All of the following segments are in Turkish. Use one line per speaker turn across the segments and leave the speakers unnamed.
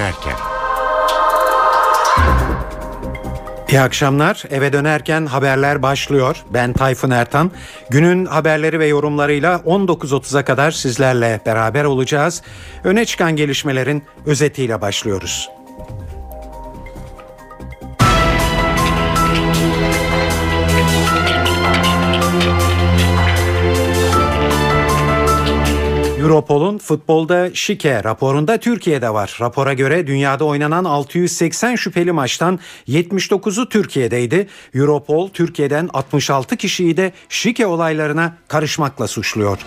dönerken.
İyi akşamlar. Eve dönerken haberler başlıyor. Ben Tayfun Ertan. Günün haberleri ve yorumlarıyla 19.30'a kadar sizlerle beraber olacağız. Öne çıkan gelişmelerin özetiyle başlıyoruz. Europol'un futbolda şike raporunda Türkiye'de var. Rapora göre dünyada oynanan 680 şüpheli maçtan 79'u Türkiye'deydi. Europol Türkiye'den 66 kişiyi de şike olaylarına karışmakla suçluyor.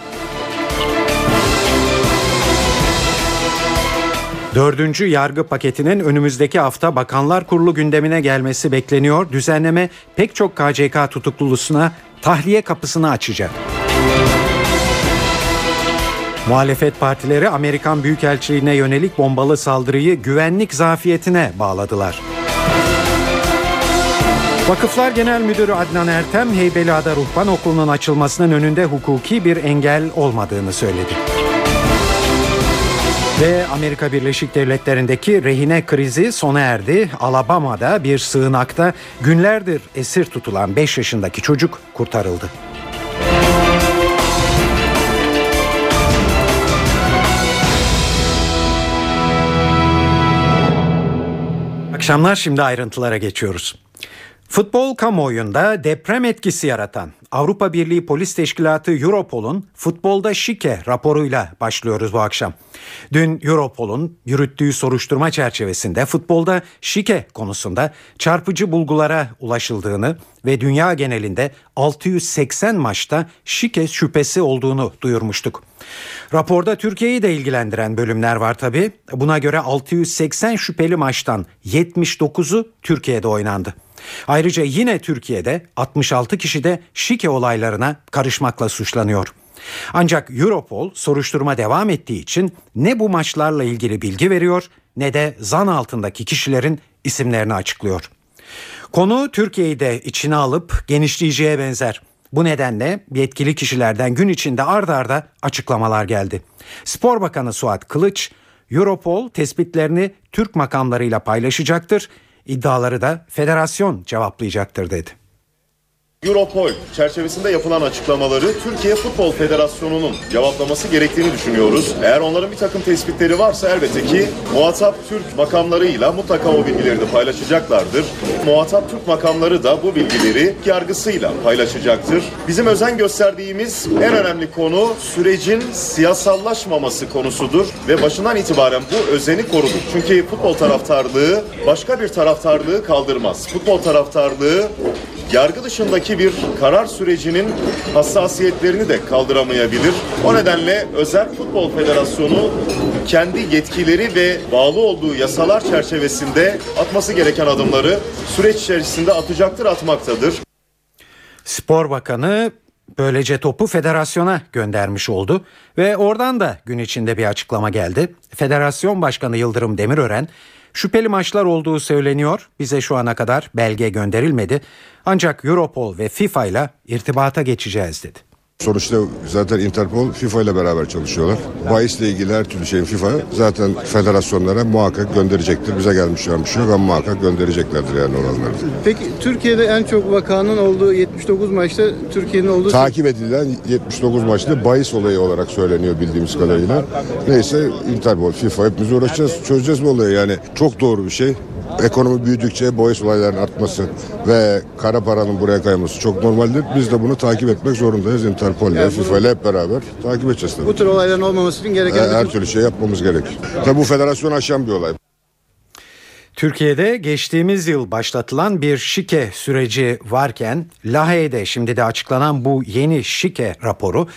Dördüncü yargı paketinin önümüzdeki hafta Bakanlar Kurulu gündemine gelmesi bekleniyor. Düzenleme pek çok KCK tutuklulusuna tahliye kapısını açacak. Muhalefet partileri Amerikan Büyükelçiliğine yönelik bombalı saldırıyı güvenlik zafiyetine bağladılar. Vakıflar Genel Müdürü Adnan Ertem, Heybeliada Ruhban Okulu'nun açılmasının önünde hukuki bir engel olmadığını söyledi. Ve Amerika Birleşik Devletleri'ndeki rehine krizi sona erdi. Alabama'da bir sığınakta günlerdir esir tutulan 5 yaşındaki çocuk kurtarıldı. Akşamlar şimdi ayrıntılara geçiyoruz. Futbol kamuoyunda deprem etkisi yaratan Avrupa Birliği Polis Teşkilatı Europol'un futbolda şike raporuyla başlıyoruz bu akşam. Dün Europol'un yürüttüğü soruşturma çerçevesinde futbolda şike konusunda çarpıcı bulgulara ulaşıldığını ve dünya genelinde 680 maçta şike şüphesi olduğunu duyurmuştuk. Raporda Türkiye'yi de ilgilendiren bölümler var tabi. Buna göre 680 şüpheli maçtan 79'u Türkiye'de oynandı. Ayrıca yine Türkiye'de 66 kişi de şike olaylarına karışmakla suçlanıyor. Ancak Europol soruşturma devam ettiği için ne bu maçlarla ilgili bilgi veriyor ne de zan altındaki kişilerin isimlerini açıklıyor. Konu Türkiye'yi de içine alıp genişleyeceğe benzer. Bu nedenle yetkili kişilerden gün içinde ard arda açıklamalar geldi. Spor Bakanı Suat Kılıç, Europol tespitlerini Türk makamlarıyla paylaşacaktır. İddiaları da federasyon cevaplayacaktır dedi.
Europol çerçevesinde yapılan açıklamaları Türkiye Futbol Federasyonu'nun cevaplaması gerektiğini düşünüyoruz. Eğer onların bir takım tespitleri varsa elbette ki muhatap Türk makamlarıyla mutlaka o bilgileri de paylaşacaklardır. Muhatap Türk makamları da bu bilgileri yargısıyla paylaşacaktır. Bizim özen gösterdiğimiz en önemli konu sürecin siyasallaşmaması konusudur ve başından itibaren bu özeni koruduk. Çünkü futbol taraftarlığı başka bir taraftarlığı kaldırmaz. Futbol taraftarlığı yargı dışındaki bir karar sürecinin hassasiyetlerini de kaldıramayabilir. O nedenle Özel Futbol Federasyonu kendi yetkileri ve bağlı olduğu yasalar çerçevesinde atması gereken adımları süreç içerisinde atacaktır, atmaktadır.
Spor Bakanı böylece topu federasyona göndermiş oldu ve oradan da gün içinde bir açıklama geldi. Federasyon Başkanı Yıldırım Demirören Şüpheli maçlar olduğu söyleniyor. Bize şu ana kadar belge gönderilmedi. Ancak Europol ve FIFA ile irtibata geçeceğiz dedi.
Sonuçta zaten Interpol FIFA ile beraber çalışıyorlar. Bahisle ilgili her türlü şeyin FIFA zaten federasyonlara muhakkak gönderecektir. Bize gelmiş bir şey yok ama muhakkak göndereceklerdir yani oranları.
Peki Türkiye'de en çok vakanın olduğu 79 maçta Türkiye'nin olduğu...
Takip edilen 79 maçta bahis olayı olarak söyleniyor bildiğimiz kadarıyla. Neyse Interpol, FIFA hepimiz uğraşacağız. Çözeceğiz bu olayı yani. Çok doğru bir şey ekonomi büyüdükçe boyas olaylarının artması ve kara paranın buraya kayması çok normaldir. Biz de bunu takip etmek zorundayız. Interpol ile, yani FIFA ile hep beraber takip edeceğiz tabii.
Bu tür olayların olmaması için gereken...
Her türlü şey yapmamız gerek. Tabii bu federasyon aşan bir olay.
Türkiye'de geçtiğimiz yıl başlatılan bir şike süreci varken Lahey'de şimdi de açıklanan bu yeni şike raporu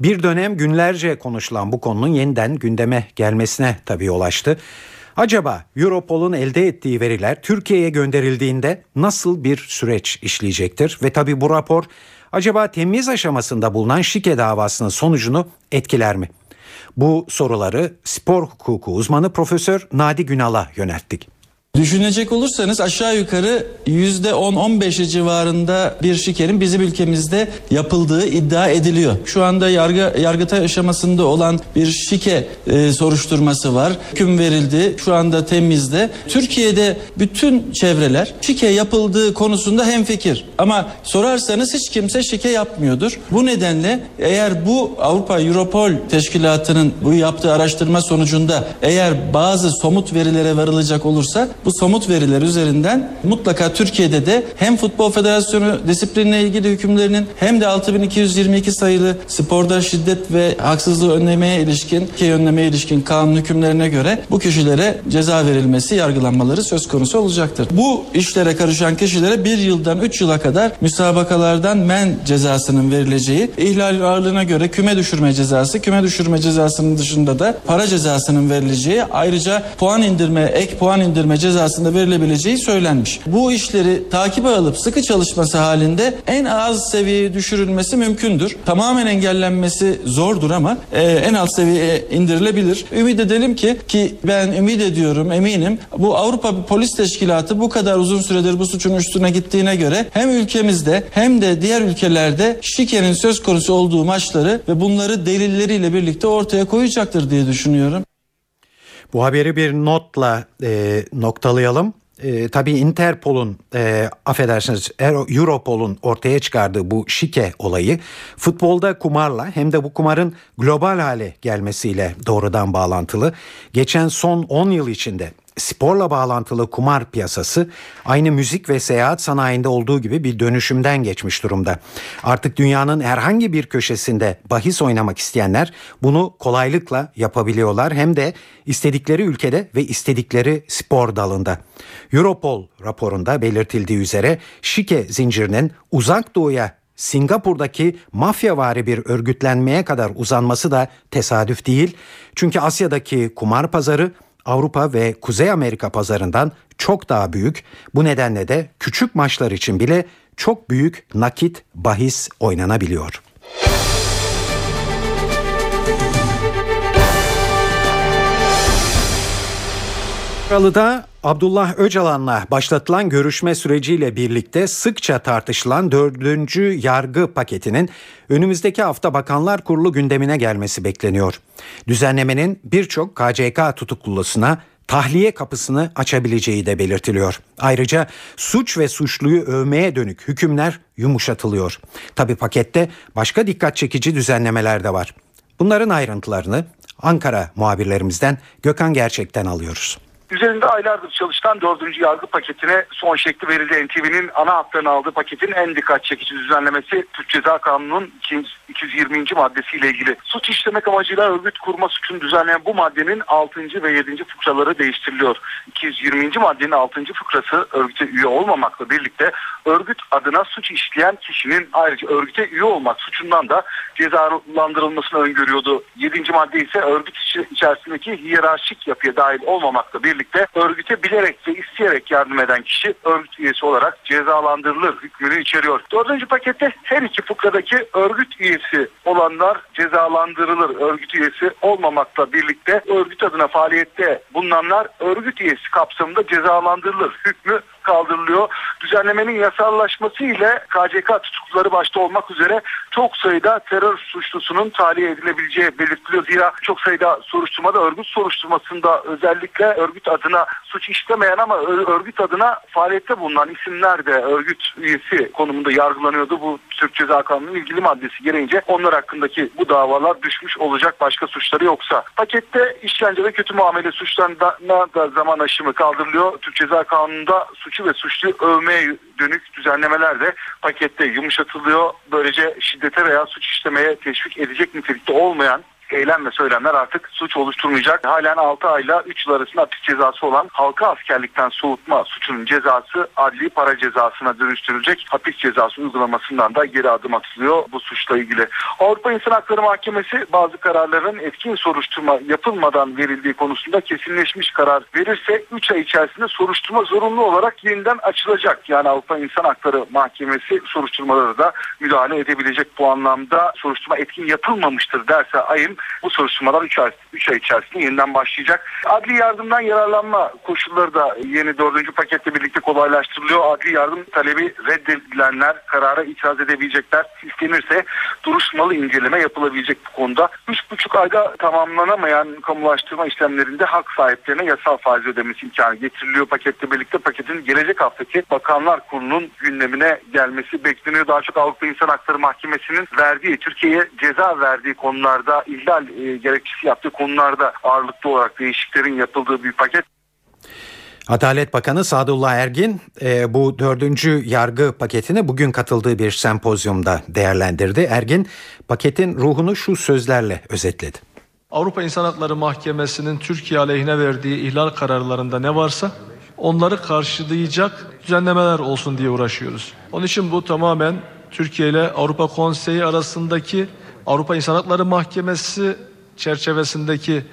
bir dönem günlerce konuşulan bu konunun yeniden gündeme gelmesine tabii yol açtı. Acaba Europol'un elde ettiği veriler Türkiye'ye gönderildiğinde nasıl bir süreç işleyecektir? Ve tabi bu rapor acaba temiz aşamasında bulunan şike davasının sonucunu etkiler mi? Bu soruları spor hukuku uzmanı Profesör Nadi Günal'a yönelttik.
Düşünecek olursanız aşağı yukarı %10-15 civarında bir şikerin bizim ülkemizde yapıldığı iddia ediliyor. Şu anda yargı yargıtay aşamasında olan bir şike e, soruşturması var. Hüküm verildi. Şu anda temizde. Türkiye'de bütün çevreler şike yapıldığı konusunda hemfikir. Ama sorarsanız hiç kimse şike yapmıyordur. Bu nedenle eğer bu Avrupa Europol teşkilatının bu yaptığı araştırma sonucunda eğer bazı somut verilere varılacak olursa bu somut veriler üzerinden mutlaka Türkiye'de de hem Futbol Federasyonu disiplinle ilgili hükümlerinin hem de 6222 sayılı sporda şiddet ve haksızlığı önlemeye ilişkin, ki önlemeye ilişkin kanun hükümlerine göre bu kişilere ceza verilmesi, yargılanmaları söz konusu olacaktır. Bu işlere karışan kişilere bir yıldan üç yıla kadar müsabakalardan men cezasının verileceği, ihlal ağırlığına göre küme düşürme cezası, küme düşürme cezasının dışında da para cezasının verileceği, ayrıca puan indirme, ek puan indirme cezasında verilebileceği söylenmiş. Bu işleri takibe alıp sıkı çalışması halinde en az seviyeye düşürülmesi mümkündür. Tamamen engellenmesi zordur ama e, en alt seviyeye indirilebilir. Ümit edelim ki ki ben ümit ediyorum eminim bu Avrupa Polis Teşkilatı bu kadar uzun süredir bu suçun üstüne gittiğine göre hem ülkemizde hem de diğer ülkelerde şikenin söz konusu olduğu maçları ve bunları delilleriyle birlikte ortaya koyacaktır diye düşünüyorum.
Bu haberi bir notla e, noktalayalım. E, tabii Interpol'un e, affedersiniz Europol'un ortaya çıkardığı bu şike olayı futbolda kumarla hem de bu kumarın global hale gelmesiyle doğrudan bağlantılı. Geçen son 10 yıl içinde sporla bağlantılı kumar piyasası aynı müzik ve seyahat sanayinde olduğu gibi bir dönüşümden geçmiş durumda. Artık dünyanın herhangi bir köşesinde bahis oynamak isteyenler bunu kolaylıkla yapabiliyorlar hem de istedikleri ülkede ve istedikleri spor dalında. Europol raporunda belirtildiği üzere şike zincirinin uzak doğuya Singapur'daki mafyavari bir örgütlenmeye kadar uzanması da tesadüf değil. Çünkü Asya'daki kumar pazarı Avrupa ve Kuzey Amerika pazarından çok daha büyük. Bu nedenle de küçük maçlar için bile çok büyük nakit bahis oynanabiliyor. Kralı'da Abdullah Öcalan'la başlatılan görüşme süreciyle birlikte sıkça tartışılan dördüncü yargı paketinin önümüzdeki hafta Bakanlar Kurulu gündemine gelmesi bekleniyor. Düzenlemenin birçok KCK tutuklusuna tahliye kapısını açabileceği de belirtiliyor. Ayrıca suç ve suçluyu övmeye dönük hükümler yumuşatılıyor. Tabi pakette başka dikkat çekici düzenlemeler de var. Bunların ayrıntılarını Ankara muhabirlerimizden Gökhan Gerçek'ten alıyoruz.
Üzerinde aylardır çalışılan dördüncü yargı paketine son şekli verildi. NTV'nin ana hatlarını aldığı paketin en dikkat çekici düzenlemesi Türk Ceza Kanunu'nun 220. maddesiyle ilgili. Suç işlemek amacıyla örgüt kurma suçunu düzenleyen bu maddenin 6. ve 7. fıkraları değiştiriliyor. 220. maddenin 6. fıkrası örgüte üye olmamakla birlikte örgüt adına suç işleyen kişinin ayrıca örgüte üye olmak suçundan da cezalandırılmasını öngörüyordu. 7. madde ise örgüt içerisindeki hiyerarşik yapıya dahil olmamakla birlikte örgüte bilerek ve isteyerek yardım eden kişi örgüt üyesi olarak cezalandırılır hükmünü içeriyor. Dördüncü pakette her iki fıkradaki örgüt üyesi olanlar cezalandırılır. Örgüt üyesi olmamakla birlikte örgüt adına faaliyette bulunanlar örgüt üyesi kapsamında cezalandırılır hükmü kaldırılıyor. Düzenlemenin yasallaşması ile KCK tutukluları başta olmak üzere çok sayıda terör suçlusunun tahliye edilebileceği belirtiliyor. Zira çok sayıda soruşturmada örgüt soruşturmasında özellikle örgüt adına suç işlemeyen ama örgüt adına faaliyette bulunan isimler de örgüt üyesi konumunda yargılanıyordu. Bu Türk Ceza Kanunu'nun ilgili maddesi gereğince onlar hakkındaki bu davalar düşmüş olacak başka suçları yoksa. Pakette işkence ve kötü muamele suçlarına da zaman aşımı kaldırılıyor. Türk Ceza Kanunu'nda suçu ve suçlu övmeye dönük düzenlemeler de pakette yumuşatılıyor. Böylece şiddete veya suç işlemeye teşvik edecek nitelikte olmayan eylem ve söylemler artık suç oluşturmayacak. Halen 6 ayla 3 yıl arasında hapis cezası olan halka askerlikten soğutma suçunun cezası adli para cezasına dönüştürülecek. Hapis cezası uygulamasından da geri adım atılıyor bu suçla ilgili. Avrupa İnsan Hakları Mahkemesi bazı kararların etkin soruşturma yapılmadan verildiği konusunda kesinleşmiş karar verirse 3 ay içerisinde soruşturma zorunlu olarak yeniden açılacak. Yani Avrupa İnsan Hakları Mahkemesi soruşturmaları da müdahale edebilecek bu anlamda soruşturma etkin yapılmamıştır derse ayın Bu soruşturmalar 3 ay, 3 ay içerisinde yeniden başlayacak. Adli yardımdan yararlanma koşulları da yeni dördüncü paketle birlikte kolaylaştırılıyor. Adli yardım talebi reddedilenler karara itiraz edebilecekler. İstenirse duruşmalı inceleme yapılabilecek bu konuda. 3,5 ayda tamamlanamayan kamulaştırma işlemlerinde hak sahiplerine yasal faiz ödemesi imkanı getiriliyor paketle birlikte. Paketin gelecek haftaki Bakanlar Kurulu'nun gündemine gelmesi bekleniyor. Daha çok Avrupa İnsan Hakları Mahkemesi'nin verdiği, Türkiye'ye ceza verdiği konularda, ihlal e, gerekçesi yaptığı konularda ağırlıklı olarak değişikliklerin yapıldığı bir paket.
Adalet Bakanı Sadullah Ergin e, bu dördüncü yargı paketini bugün katıldığı bir sempozyumda değerlendirdi. Ergin paketin ruhunu şu sözlerle özetledi.
Avrupa İnsan Hakları Mahkemesi'nin Türkiye aleyhine verdiği ihlal kararlarında ne varsa onları karşılayacak düzenlemeler olsun diye uğraşıyoruz. Onun için bu tamamen Türkiye ile Avrupa Konseyi arasındaki Avrupa İnsan Hakları Mahkemesi çerçevesindeki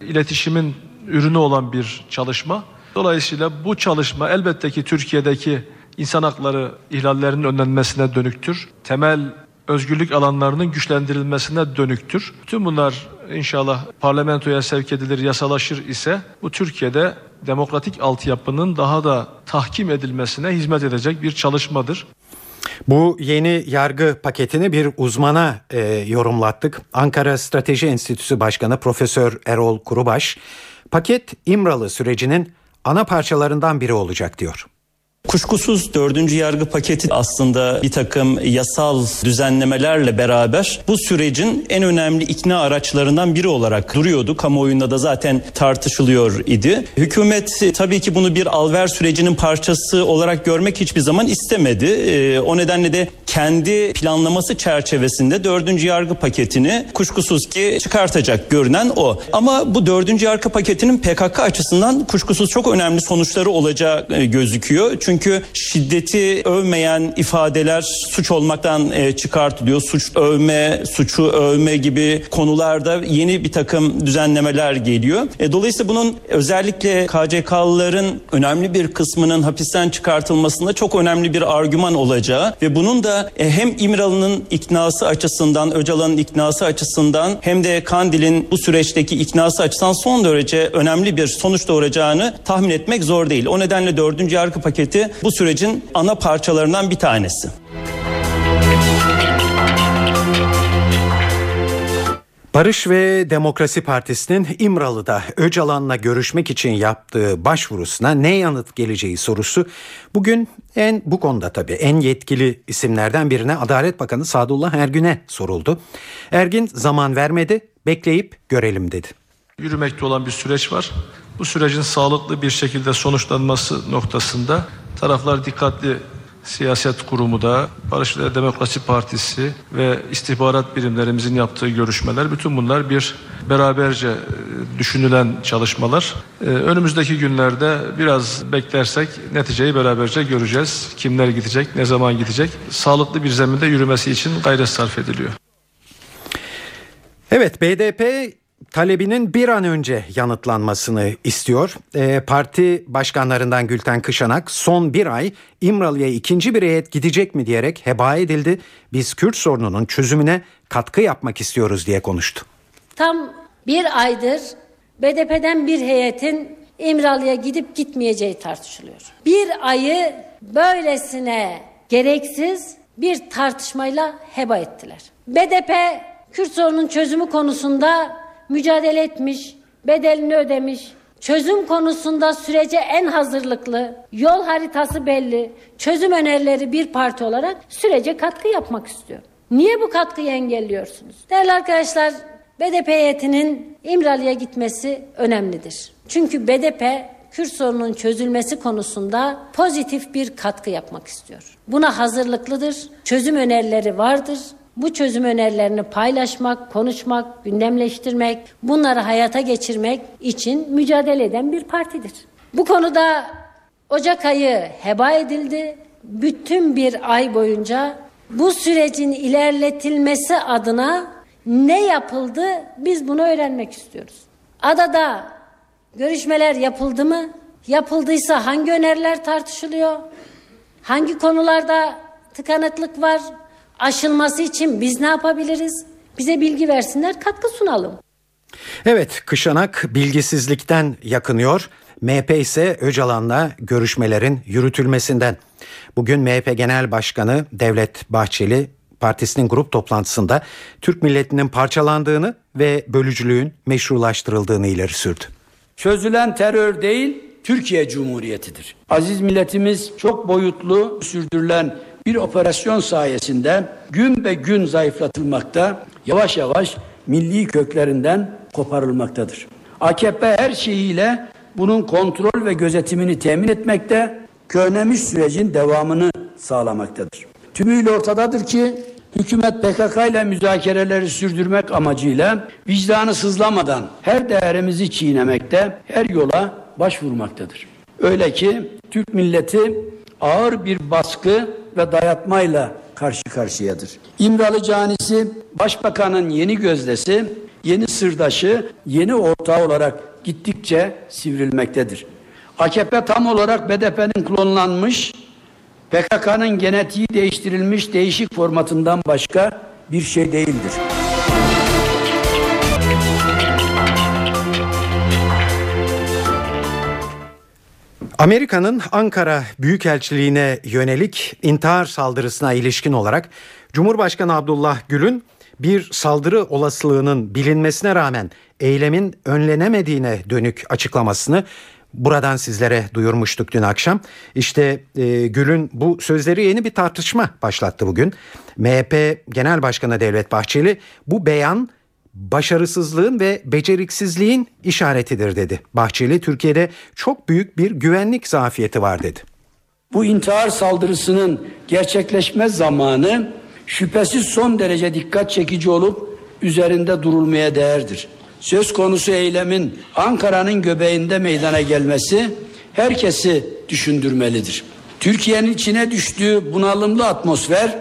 iletişimin ürünü olan bir çalışma. Dolayısıyla bu çalışma elbette ki Türkiye'deki insan hakları ihlallerinin önlenmesine dönüktür. Temel özgürlük alanlarının güçlendirilmesine dönüktür. Tüm bunlar inşallah parlamentoya sevk edilir, yasalaşır ise bu Türkiye'de demokratik altyapının daha da tahkim edilmesine hizmet edecek bir çalışmadır.
Bu yeni yargı paketini bir uzmana e, yorumlattık. Ankara Strateji Enstitüsü Başkanı Profesör Erol Kurubaş, paket İmralı sürecinin ana parçalarından biri olacak diyor.
Kuşkusuz dördüncü yargı paketi aslında bir takım yasal düzenlemelerle beraber bu sürecin en önemli ikna araçlarından biri olarak duruyordu. Kamuoyunda da zaten tartışılıyor idi. Hükümet e, tabii ki bunu bir alver sürecinin parçası olarak görmek hiçbir zaman istemedi. Ee, o nedenle de kendi planlaması çerçevesinde dördüncü yargı paketini kuşkusuz ki çıkartacak görünen o. Ama bu dördüncü yargı paketinin PKK açısından kuşkusuz çok önemli sonuçları olacağı e, gözüküyor. Çünkü şiddeti övmeyen ifadeler suç olmaktan e, çıkartılıyor. Suç övme, suçu övme gibi konularda yeni bir takım düzenlemeler geliyor. E, dolayısıyla bunun özellikle KCK'lıların önemli bir kısmının hapisten çıkartılmasında çok önemli bir argüman olacağı ve bunun da e, hem İmralı'nın iknası açısından, Öcalan'ın iknası açısından hem de Kandil'in bu süreçteki iknası açısından son derece önemli bir sonuç doğuracağını tahmin etmek zor değil. O nedenle dördüncü yargı paketi bu sürecin ana parçalarından bir tanesi.
Barış ve Demokrasi Partisi'nin İmralı'da Öcalan'la görüşmek için yaptığı başvurusuna ne yanıt geleceği sorusu bugün en bu konuda tabii en yetkili isimlerden birine Adalet Bakanı Sadullah Ergün'e soruldu. Ergin zaman vermedi, bekleyip görelim dedi.
Yürümekte olan bir süreç var. Bu sürecin sağlıklı bir şekilde sonuçlanması noktasında taraflar dikkatli siyaset kurumu da Barış ve Demokrasi Partisi ve istihbarat birimlerimizin yaptığı görüşmeler bütün bunlar bir beraberce e, düşünülen çalışmalar. E, Önümüzdeki günlerde biraz beklersek neticeyi beraberce göreceğiz. Kimler gidecek, ne zaman gidecek? Sağlıklı bir zeminde yürümesi için gayret sarf ediliyor.
Evet BDP talebinin bir an önce yanıtlanmasını istiyor. Ee, parti başkanlarından Gülten Kışanak son bir ay İmralı'ya ikinci bir heyet gidecek mi diyerek heba edildi. Biz Kürt sorununun çözümüne katkı yapmak istiyoruz diye konuştu.
Tam bir aydır BDP'den bir heyetin İmralı'ya gidip gitmeyeceği tartışılıyor. Bir ayı böylesine gereksiz bir tartışmayla heba ettiler. BDP Kürt sorunun çözümü konusunda mücadele etmiş, bedelini ödemiş, çözüm konusunda sürece en hazırlıklı, yol haritası belli, çözüm önerileri bir parti olarak sürece katkı yapmak istiyor. Niye bu katkıyı engelliyorsunuz? Değerli arkadaşlar, BDP heyetinin İmralı'ya gitmesi önemlidir. Çünkü BDP Kürt sorunun çözülmesi konusunda pozitif bir katkı yapmak istiyor. Buna hazırlıklıdır. Çözüm önerileri vardır. Bu çözüm önerilerini paylaşmak, konuşmak, gündemleştirmek, bunları hayata geçirmek için mücadele eden bir partidir. Bu konuda Ocak ayı heba edildi. Bütün bir ay boyunca bu sürecin ilerletilmesi adına ne yapıldı biz bunu öğrenmek istiyoruz. Adada görüşmeler yapıldı mı? Yapıldıysa hangi öneriler tartışılıyor? Hangi konularda tıkanıklık var? Aşılması için biz ne yapabiliriz? Bize bilgi versinler, katkı sunalım.
Evet, Kışanak bilgisizlikten yakınıyor. MHP ise Öcalan'la görüşmelerin yürütülmesinden. Bugün MHP Genel Başkanı Devlet Bahçeli partisinin grup toplantısında Türk milletinin parçalandığını ve bölücülüğün meşrulaştırıldığını ileri sürdü.
Çözülen terör değil, Türkiye Cumhuriyeti'dir. Aziz milletimiz çok boyutlu sürdürülen bir operasyon sayesinde gün be gün zayıflatılmakta, yavaş yavaş milli köklerinden koparılmaktadır. AKP her şeyiyle bunun kontrol ve gözetimini temin etmekte, körnemiş sürecin devamını sağlamaktadır. Tümüyle ortadadır ki hükümet PKK ile müzakereleri sürdürmek amacıyla vicdanı sızlamadan her değerimizi çiğnemekte, her yola başvurmaktadır. Öyle ki Türk milleti ağır bir baskı ve dayatmayla karşı karşıyadır. İmralı canisi başbakanın yeni gözdesi, yeni sırdaşı, yeni ortağı olarak gittikçe sivrilmektedir. AKP tam olarak BDP'nin klonlanmış, PKK'nın genetiği değiştirilmiş değişik formatından başka bir şey değildir.
Amerika'nın Ankara Büyükelçiliğine yönelik intihar saldırısına ilişkin olarak Cumhurbaşkanı Abdullah Gül'ün bir saldırı olasılığının bilinmesine rağmen eylemin önlenemediğine dönük açıklamasını buradan sizlere duyurmuştuk dün akşam. İşte e, Gül'ün bu sözleri yeni bir tartışma başlattı bugün. MHP Genel Başkanı Devlet Bahçeli bu beyan başarısızlığın ve beceriksizliğin işaretidir dedi. Bahçeli Türkiye'de çok büyük bir güvenlik zafiyeti var dedi.
Bu intihar saldırısının gerçekleşme zamanı şüphesiz son derece dikkat çekici olup üzerinde durulmaya değerdir. Söz konusu eylemin Ankara'nın göbeğinde meydana gelmesi herkesi düşündürmelidir. Türkiye'nin içine düştüğü bunalımlı atmosfer,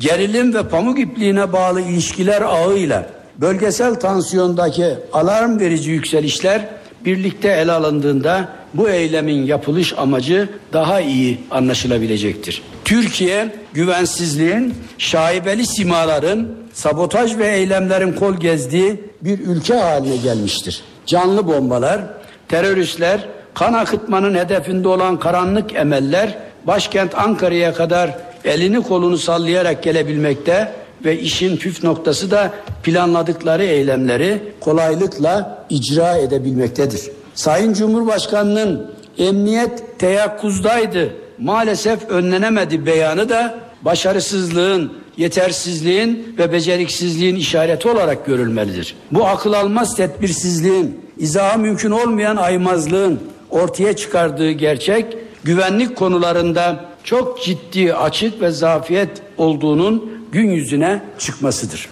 gerilim ve pamuk ipliğine bağlı ilişkiler ağıyla bölgesel tansiyondaki alarm verici yükselişler birlikte ele alındığında bu eylemin yapılış amacı daha iyi anlaşılabilecektir. Türkiye güvensizliğin, şaibeli simaların, sabotaj ve eylemlerin kol gezdiği bir ülke haline gelmiştir. Canlı bombalar, teröristler, kan akıtmanın hedefinde olan karanlık emeller başkent Ankara'ya kadar elini kolunu sallayarak gelebilmekte ve işin püf noktası da planladıkları eylemleri kolaylıkla icra edebilmektedir. Sayın Cumhurbaşkanı'nın emniyet teyakkuzdaydı maalesef önlenemedi beyanı da başarısızlığın, yetersizliğin ve beceriksizliğin işareti olarak görülmelidir. Bu akıl almaz tedbirsizliğin, izahı mümkün olmayan aymazlığın ortaya çıkardığı gerçek güvenlik konularında çok ciddi açık ve zafiyet olduğunun gün yüzüne çıkmasıdır.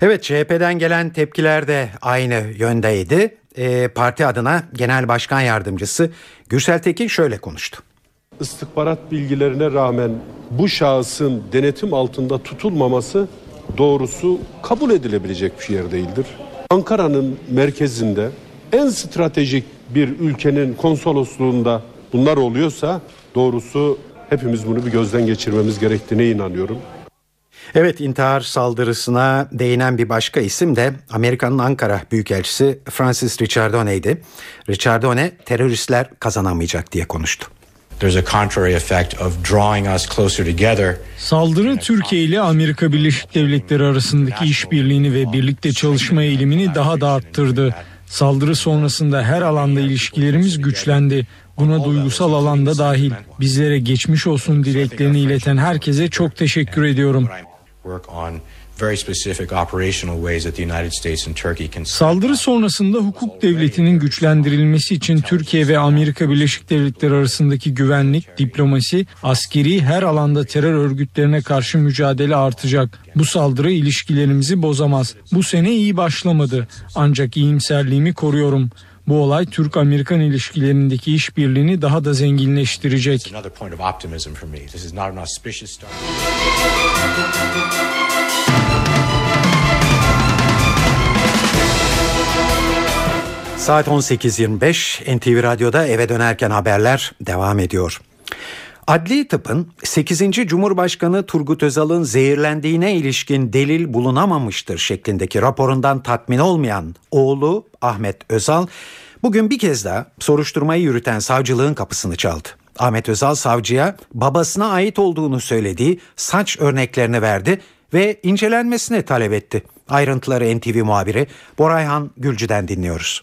Evet CHP'den gelen tepkiler de aynı yöndeydi. E, parti adına Genel Başkan Yardımcısı Gürsel Tekin şöyle konuştu.
İstihbarat bilgilerine rağmen bu şahısın denetim altında tutulmaması doğrusu kabul edilebilecek bir şey değildir. Ankara'nın merkezinde en stratejik bir ülkenin konsolosluğunda bunlar oluyorsa doğrusu hepimiz bunu bir gözden geçirmemiz gerektiğine inanıyorum.
Evet intihar saldırısına değinen bir başka isim de Amerika'nın Ankara Büyükelçisi Francis Richardone'ydi. Richardone teröristler kazanamayacak diye konuştu.
Saldırı Türkiye ile Amerika Birleşik Devletleri arasındaki işbirliğini ve birlikte çalışma eğilimini daha da arttırdı. Saldırı sonrasında her alanda ilişkilerimiz güçlendi. Buna duygusal alanda dahil. Bizlere geçmiş olsun dileklerini ileten herkese çok teşekkür ediyorum. Saldırı sonrasında hukuk devletinin güçlendirilmesi için Türkiye ve Amerika Birleşik Devletleri arasındaki güvenlik, diplomasi, askeri her alanda terör örgütlerine karşı mücadele artacak. Bu saldırı ilişkilerimizi bozamaz. Bu sene iyi başlamadı. Ancak iyimserliğimi koruyorum. Bu olay Türk-Amerikan ilişkilerindeki işbirliğini daha da zenginleştirecek.
Saat 18.25 NTV Radyo'da eve dönerken haberler devam ediyor. Adli tıpın 8. Cumhurbaşkanı Turgut Özal'ın zehirlendiğine ilişkin delil bulunamamıştır şeklindeki raporundan tatmin olmayan oğlu Ahmet Özal bugün bir kez daha soruşturmayı yürüten savcılığın kapısını çaldı. Ahmet Özal savcıya babasına ait olduğunu söylediği saç örneklerini verdi ve incelenmesini talep etti. Ayrıntıları NTV muhabiri Borayhan Gülcü'den dinliyoruz.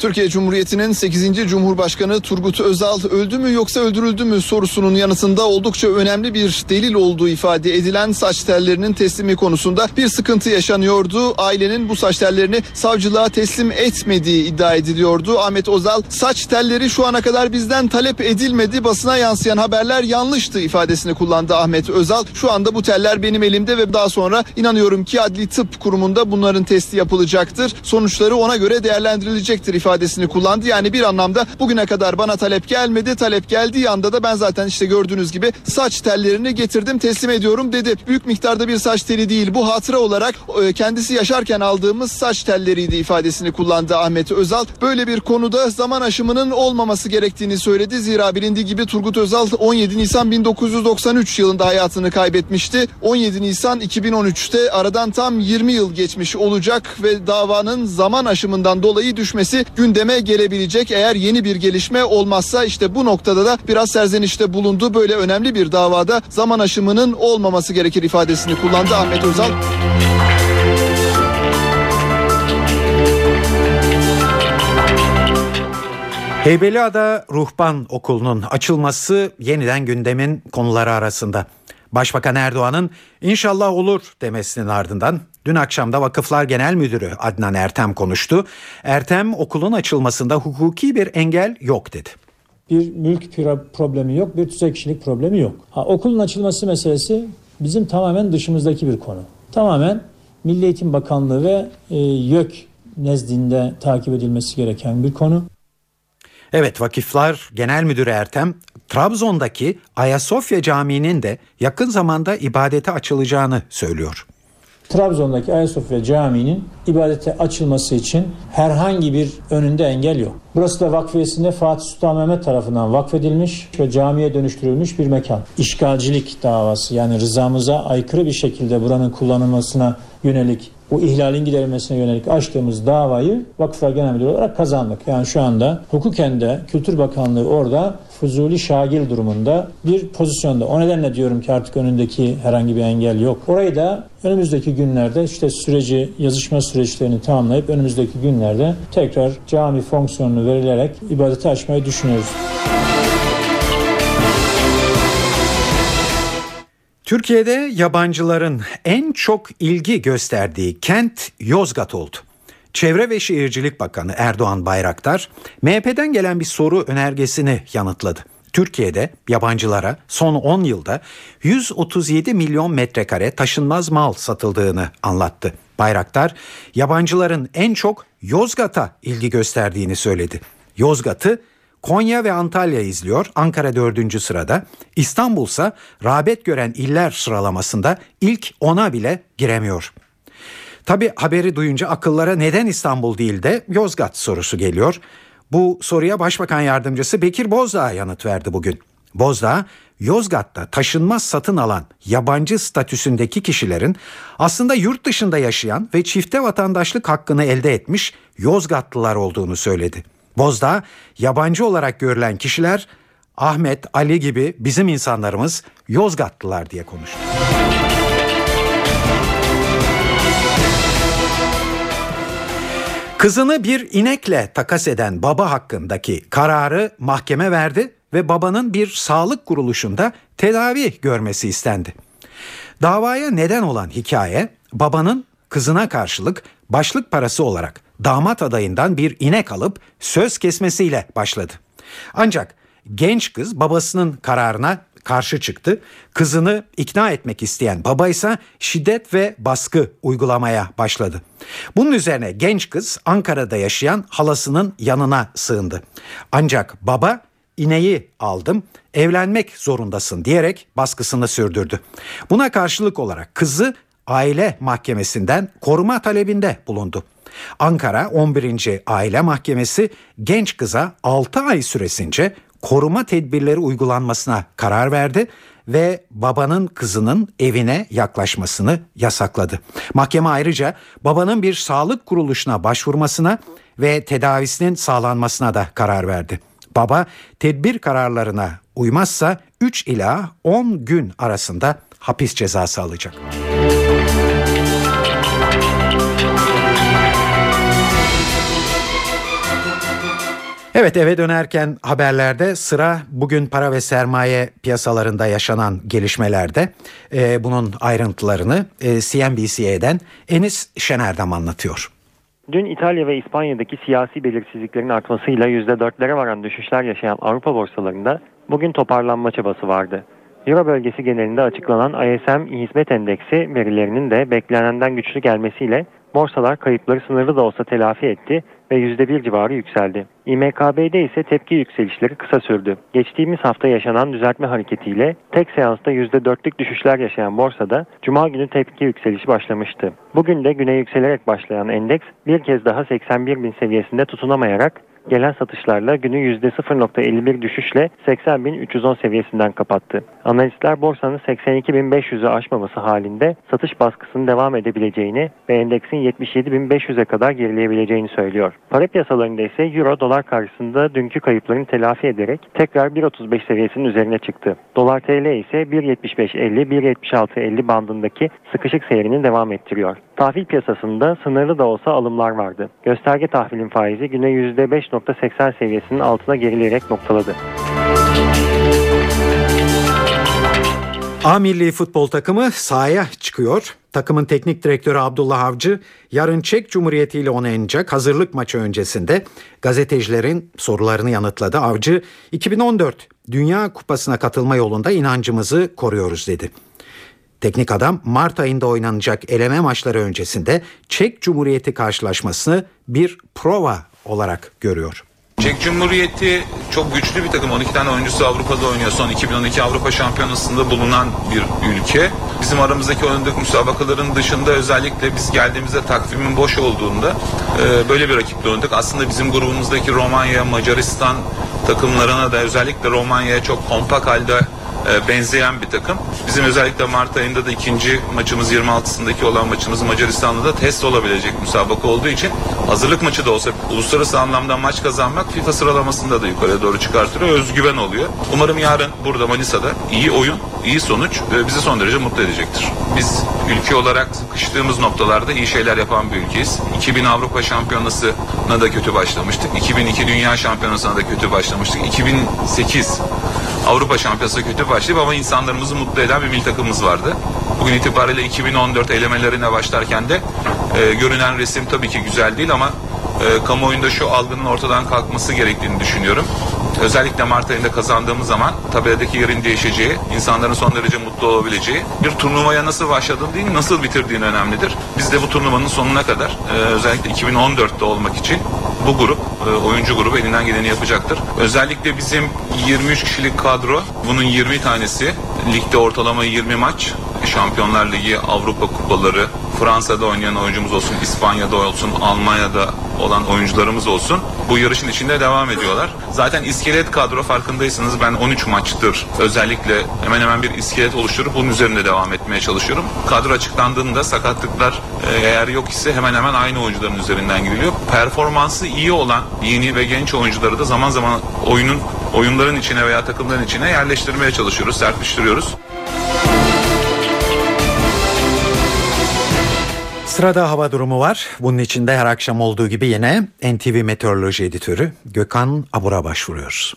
Türkiye Cumhuriyeti'nin 8. Cumhurbaşkanı Turgut Özal öldü mü yoksa öldürüldü mü sorusunun yanıtında oldukça önemli bir delil olduğu ifade edilen saç tellerinin teslimi konusunda bir sıkıntı yaşanıyordu. Ailenin bu saç tellerini savcılığa teslim etmediği iddia ediliyordu. Ahmet Özal saç telleri şu ana kadar bizden talep edilmedi basına yansıyan haberler yanlıştı ifadesini kullandı Ahmet Özal. Şu anda bu teller benim elimde ve daha sonra inanıyorum ki Adli Tıp Kurumu'nda bunların testi yapılacaktır. Sonuçları ona göre değerlendirilecektir ifadesini kullandı. Yani bir anlamda bugüne kadar bana talep gelmedi. Talep geldiği anda da ben zaten işte gördüğünüz gibi saç tellerini getirdim teslim ediyorum dedi. Büyük miktarda bir saç teli değil. Bu hatıra olarak e, kendisi yaşarken aldığımız saç telleriydi ifadesini kullandı Ahmet Özal. Böyle bir konuda zaman aşımının olmaması gerektiğini söyledi. Zira bilindiği gibi Turgut Özal 17 Nisan 1993 yılında hayatını kaybetmişti. 17 Nisan 2013'te aradan tam 20 yıl geçmiş olacak ve davanın zaman aşımından dolayı düşmesi gündeme gelebilecek. Eğer yeni bir gelişme olmazsa işte bu noktada da biraz serzenişte bulundu. Böyle önemli bir davada zaman aşımının olmaması gerekir ifadesini kullandı Ahmet Özal.
Heybeliada Ruhban Okulu'nun açılması yeniden gündemin konuları arasında. Başbakan Erdoğan'ın inşallah olur demesinin ardından dün akşamda Vakıflar Genel Müdürü Adnan Ertem konuştu. Ertem okulun açılmasında hukuki bir engel yok dedi.
Bir mülk problemi yok, bir tüzel kişilik problemi yok. Ha, okulun açılması meselesi bizim tamamen dışımızdaki bir konu. Tamamen Milli Eğitim Bakanlığı ve e, YÖK nezdinde takip edilmesi gereken bir konu.
Evet Vakıflar Genel Müdürü Ertem Trabzon'daki Ayasofya Camii'nin de yakın zamanda ibadete açılacağını söylüyor.
Trabzon'daki Ayasofya Camii'nin ibadete açılması için herhangi bir önünde engel yok. Burası da vakfiyesinde Fatih Sultan Mehmet tarafından vakfedilmiş ve camiye dönüştürülmüş bir mekan. İşgalcilik davası yani rızamıza aykırı bir şekilde buranın kullanılmasına yönelik bu ihlalin giderilmesine yönelik açtığımız davayı Vakıflar Genel Müdürü olarak kazandık. Yani şu anda hukuken de Kültür Bakanlığı orada fuzuli şagil durumunda bir pozisyonda. O nedenle diyorum ki artık önündeki herhangi bir engel yok. Orayı da önümüzdeki günlerde işte süreci, yazışma süreçlerini tamamlayıp önümüzdeki günlerde tekrar cami fonksiyonunu verilerek ibadete açmayı düşünüyoruz.
Türkiye'de yabancıların en çok ilgi gösterdiği kent Yozgat oldu. Çevre ve Şehircilik Bakanı Erdoğan Bayraktar, MHP'den gelen bir soru önergesini yanıtladı. Türkiye'de yabancılara son 10 yılda 137 milyon metrekare taşınmaz mal satıldığını anlattı. Bayraktar, yabancıların en çok Yozgat'a ilgi gösterdiğini söyledi. Yozgat'ı Konya ve Antalya izliyor. Ankara 4. sırada. İstanbul ise rağbet gören iller sıralamasında ilk ona bile giremiyor. Tabi haberi duyunca akıllara neden İstanbul değil de Yozgat sorusu geliyor. Bu soruya Başbakan Yardımcısı Bekir Bozdağ yanıt verdi bugün. Bozdağ, Yozgat'ta taşınmaz satın alan yabancı statüsündeki kişilerin aslında yurt dışında yaşayan ve çifte vatandaşlık hakkını elde etmiş Yozgatlılar olduğunu söyledi. Bozdağ, yabancı olarak görülen kişiler Ahmet, Ali gibi bizim insanlarımız Yozgatlılar diye konuştu. Kızını bir inekle takas eden baba hakkındaki kararı mahkeme verdi ve babanın bir sağlık kuruluşunda tedavi görmesi istendi. Davaya neden olan hikaye babanın kızına karşılık başlık parası olarak damat adayından bir inek alıp söz kesmesiyle başladı. Ancak genç kız babasının kararına karşı çıktı. Kızını ikna etmek isteyen baba ise şiddet ve baskı uygulamaya başladı. Bunun üzerine genç kız Ankara'da yaşayan halasının yanına sığındı. Ancak baba ineği aldım, evlenmek zorundasın diyerek baskısını sürdürdü. Buna karşılık olarak kızı aile mahkemesinden koruma talebinde bulundu. Ankara 11. Aile Mahkemesi genç kıza 6 ay süresince koruma tedbirleri uygulanmasına karar verdi ve babanın kızının evine yaklaşmasını yasakladı. Mahkeme ayrıca babanın bir sağlık kuruluşuna başvurmasına ve tedavisinin sağlanmasına da karar verdi. Baba tedbir kararlarına uymazsa 3 ila 10 gün arasında hapis cezası alacak. Evet eve dönerken haberlerde sıra bugün para ve sermaye piyasalarında yaşanan gelişmelerde. Ee, bunun ayrıntılarını e, CNBC'den Enis Şener'den anlatıyor.
Dün İtalya ve İspanya'daki siyasi belirsizliklerin artmasıyla %4'lere varan düşüşler yaşayan Avrupa borsalarında bugün toparlanma çabası vardı. Euro bölgesi genelinde açıklanan ISM hizmet endeksi verilerinin de beklenenden güçlü gelmesiyle borsalar kayıpları sınırlı da olsa telafi etti ve %1 civarı yükseldi. İMKB'de ise tepki yükselişleri kısa sürdü. Geçtiğimiz hafta yaşanan düzeltme hareketiyle tek seansta %4'lük düşüşler yaşayan borsada Cuma günü tepki yükselişi başlamıştı. Bugün de güne yükselerek başlayan endeks bir kez daha 81 bin seviyesinde tutunamayarak gelen satışlarla günü %0.51 düşüşle 80.310 seviyesinden kapattı. Analistler borsanın 82.500'ü aşmaması halinde satış baskısının devam edebileceğini ve endeksin 77.500'e kadar gerileyebileceğini söylüyor. Para piyasalarında ise Euro dolar karşısında dünkü kayıplarını telafi ederek tekrar 1.35 seviyesinin üzerine çıktı. Dolar TL ise 1.75.50-1.76.50 bandındaki sıkışık seyrini devam ettiriyor. Tahvil piyasasında sınırlı da olsa alımlar vardı. Gösterge tahvilin faizi güne %5.80 seviyesinin altına gerileyerek noktaladı.
A milli futbol takımı sahaya çıkıyor. Takımın teknik direktörü Abdullah Avcı yarın Çek Cumhuriyeti ile oynayacak hazırlık maçı öncesinde gazetecilerin sorularını yanıtladı. Avcı 2014 Dünya Kupası'na katılma yolunda inancımızı koruyoruz dedi. Teknik adam Mart ayında oynanacak eleme maçları öncesinde Çek Cumhuriyeti karşılaşmasını bir prova olarak görüyor.
Çek Cumhuriyeti çok güçlü bir takım. 12 tane oyuncusu Avrupa'da oynuyor. Son 2012 Avrupa Şampiyonası'nda bulunan bir ülke. Bizim aramızdaki oynadık müsabakaların dışında özellikle biz geldiğimizde takvimin boş olduğunda e, böyle bir rakiple oynadık. Aslında bizim grubumuzdaki Romanya, Macaristan takımlarına da özellikle Romanya'ya çok kompak halde e, benzeyen bir takım. Bizim özellikle Mart ayında da ikinci maçımız 26'sındaki olan maçımız Macaristan'da da test olabilecek müsabaka olduğu için hazırlık maçı da olsa uluslararası anlamda maç kazanmak FIFA sıralamasında da yukarıya doğru çıkartıyor. Özgüven oluyor. Umarım yarın burada Manisa'da iyi oyun, iyi sonuç e, bizi son derece mutlu edecektir. Biz ülke olarak sıkıştığımız noktalarda iyi şeyler yapan bir ülkeyiz. 2000 Avrupa Şampiyonası'na da kötü başlamıştık. 2002 Dünya Şampiyonası'na da kötü başlamıştık. 2008 Avrupa Şampiyonası kötü başlayıp ama insanlarımızı mutlu eden bir milli takımımız vardı. Bugün itibariyle 2014 elemelerine başlarken de e, görünen resim tabii ki güzel değil ama e, kamuoyunda şu algının ortadan kalkması gerektiğini düşünüyorum. Özellikle Mart ayında kazandığımız zaman tabeladaki yerin değişeceği, insanların son derece mutlu olabileceği, bir turnuvaya nasıl başladığın değil, nasıl bitirdiğin önemlidir. Biz de bu turnuvanın sonuna kadar e, özellikle 2014'te olmak için bu grup, oyuncu grubu elinden geleni yapacaktır. Özellikle bizim 23 kişilik kadro, bunun 20 tanesi ligde ortalama 20 maç, Şampiyonlar Ligi, Avrupa Kupaları, Fransa'da oynayan oyuncumuz olsun, İspanya'da olsun, Almanya'da olan oyuncularımız olsun. Bu yarışın içinde devam ediyorlar. Zaten iskelet kadro farkındaysanız ben 13 maçtır özellikle hemen hemen bir iskelet oluşturup bunun üzerinde devam etmeye çalışıyorum. Kadro açıklandığında sakatlıklar e, eğer yok ise hemen hemen aynı oyuncuların üzerinden giriliyor. Performansı iyi olan yeni ve genç oyuncuları da zaman zaman oyunun oyunların içine veya takımların içine yerleştirmeye çalışıyoruz, serpiştiriyoruz.
Sırada hava durumu var. Bunun içinde her akşam olduğu gibi yine NTV Meteoroloji Editörü Gökhan Abur'a başvuruyoruz.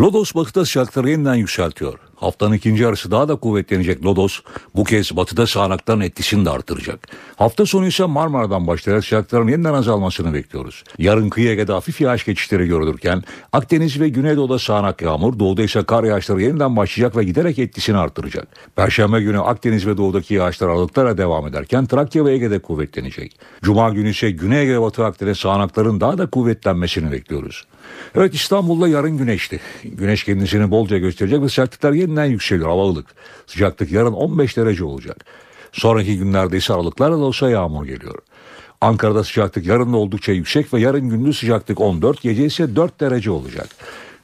Lodos batıda sıcaklıkları yeniden yükseltiyor. Haftanın ikinci yarısı daha da kuvvetlenecek Lodos bu kez batıda sağanakların etkisini de artıracak. Hafta sonu ise Marmara'dan başlayarak sıcaklıkların yeniden azalmasını bekliyoruz. Yarın kıyı Ege'de hafif yağış geçişleri görülürken Akdeniz ve Güneydoğu'da sağanak yağmur, doğuda ise kar yağışları yeniden başlayacak ve giderek etkisini artıracak. Perşembe günü Akdeniz ve doğudaki yağışlar aralıklarla devam ederken Trakya ve Ege'de kuvvetlenecek. Cuma günü ise Güney Ege ve Batı Akdeniz sağanakların daha da kuvvetlenmesini bekliyoruz. Evet İstanbul'da yarın güneşli. Güneş kendisini bolca gösterecek ve sıcaklıklar yeniden yükseliyor hava ılık. Sıcaklık yarın 15 derece olacak. Sonraki günlerde ise aralıklarla da olsa yağmur geliyor. Ankara'da sıcaklık yarın da oldukça yüksek ve yarın gündüz sıcaklık 14, gece ise 4 derece olacak.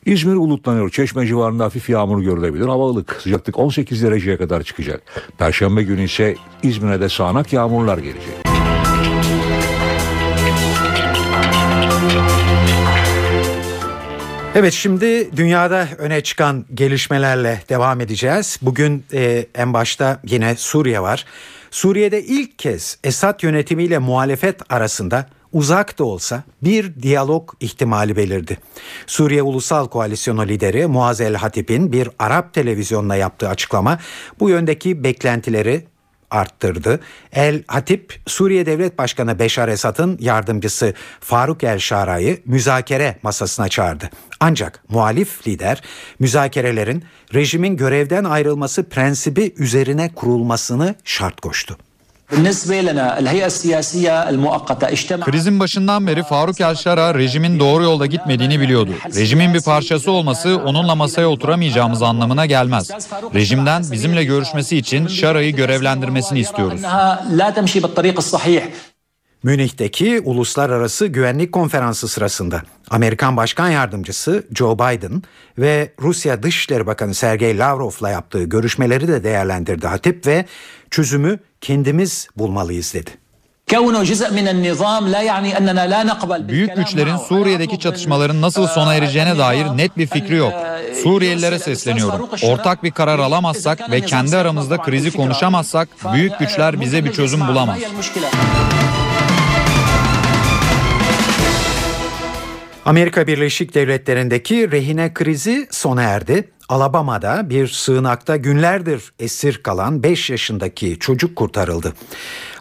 İzmir bulutlanıyor. Çeşme civarında hafif yağmur görülebilir. Hava ılık. Sıcaklık 18 dereceye kadar çıkacak. Perşembe günü ise İzmir'e de sağanak yağmurlar gelecek.
Evet şimdi dünyada öne çıkan gelişmelerle devam edeceğiz. Bugün e, en başta yine Suriye var. Suriye'de ilk kez Esad yönetimiyle muhalefet arasında uzak da olsa bir diyalog ihtimali belirdi. Suriye Ulusal Koalisyonu lideri Muaz Hatip'in bir Arap televizyonuna yaptığı açıklama bu yöndeki beklentileri arttırdı. El Hatip, Suriye Devlet Başkanı Beşar Esad'ın yardımcısı Faruk El Şara'yı müzakere masasına çağırdı. Ancak muhalif lider müzakerelerin rejimin görevden ayrılması prensibi üzerine kurulmasını şart koştu.
Krizin başından beri Faruk El-Şara rejimin doğru yolda gitmediğini biliyordu. Rejimin bir parçası olması onunla masaya oturamayacağımız anlamına gelmez. Rejimden bizimle görüşmesi için Şara'yı görevlendirmesini istiyoruz.
Münih'teki Uluslararası Güvenlik Konferansı sırasında Amerikan Başkan Yardımcısı Joe Biden ve Rusya Dışişleri Bakanı Sergey Lavrov'la yaptığı görüşmeleri de değerlendirdi Hatip ve çözümü kendimiz bulmalıyız dedi.
Büyük güçlerin Suriye'deki çatışmaların nasıl sona ereceğine dair net bir fikri yok. Suriyelilere sesleniyorum. Ortak bir karar alamazsak ve kendi aramızda krizi konuşamazsak büyük güçler bize bir çözüm bulamaz.
Amerika Birleşik Devletleri'ndeki rehine krizi sona erdi. Alabama'da bir sığınakta günlerdir esir kalan 5 yaşındaki çocuk kurtarıldı.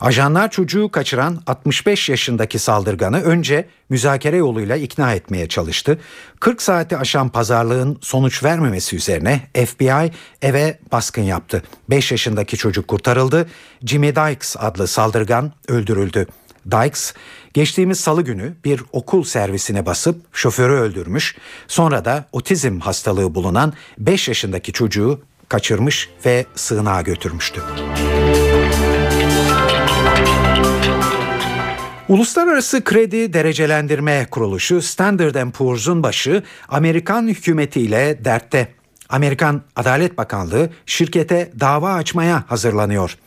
Ajanlar çocuğu kaçıran 65 yaşındaki saldırganı önce müzakere yoluyla ikna etmeye çalıştı. 40 saati aşan pazarlığın sonuç vermemesi üzerine FBI eve baskın yaptı. 5 yaşındaki çocuk kurtarıldı. Jimmy Dykes adlı saldırgan öldürüldü. Dykes geçtiğimiz salı günü bir okul servisine basıp şoförü öldürmüş. Sonra da otizm hastalığı bulunan 5 yaşındaki çocuğu kaçırmış ve sığınağa götürmüştü. Uluslararası Kredi Derecelendirme Kuruluşu Standard Poor's'un başı Amerikan hükümetiyle dertte. Amerikan Adalet Bakanlığı şirkete dava açmaya hazırlanıyor.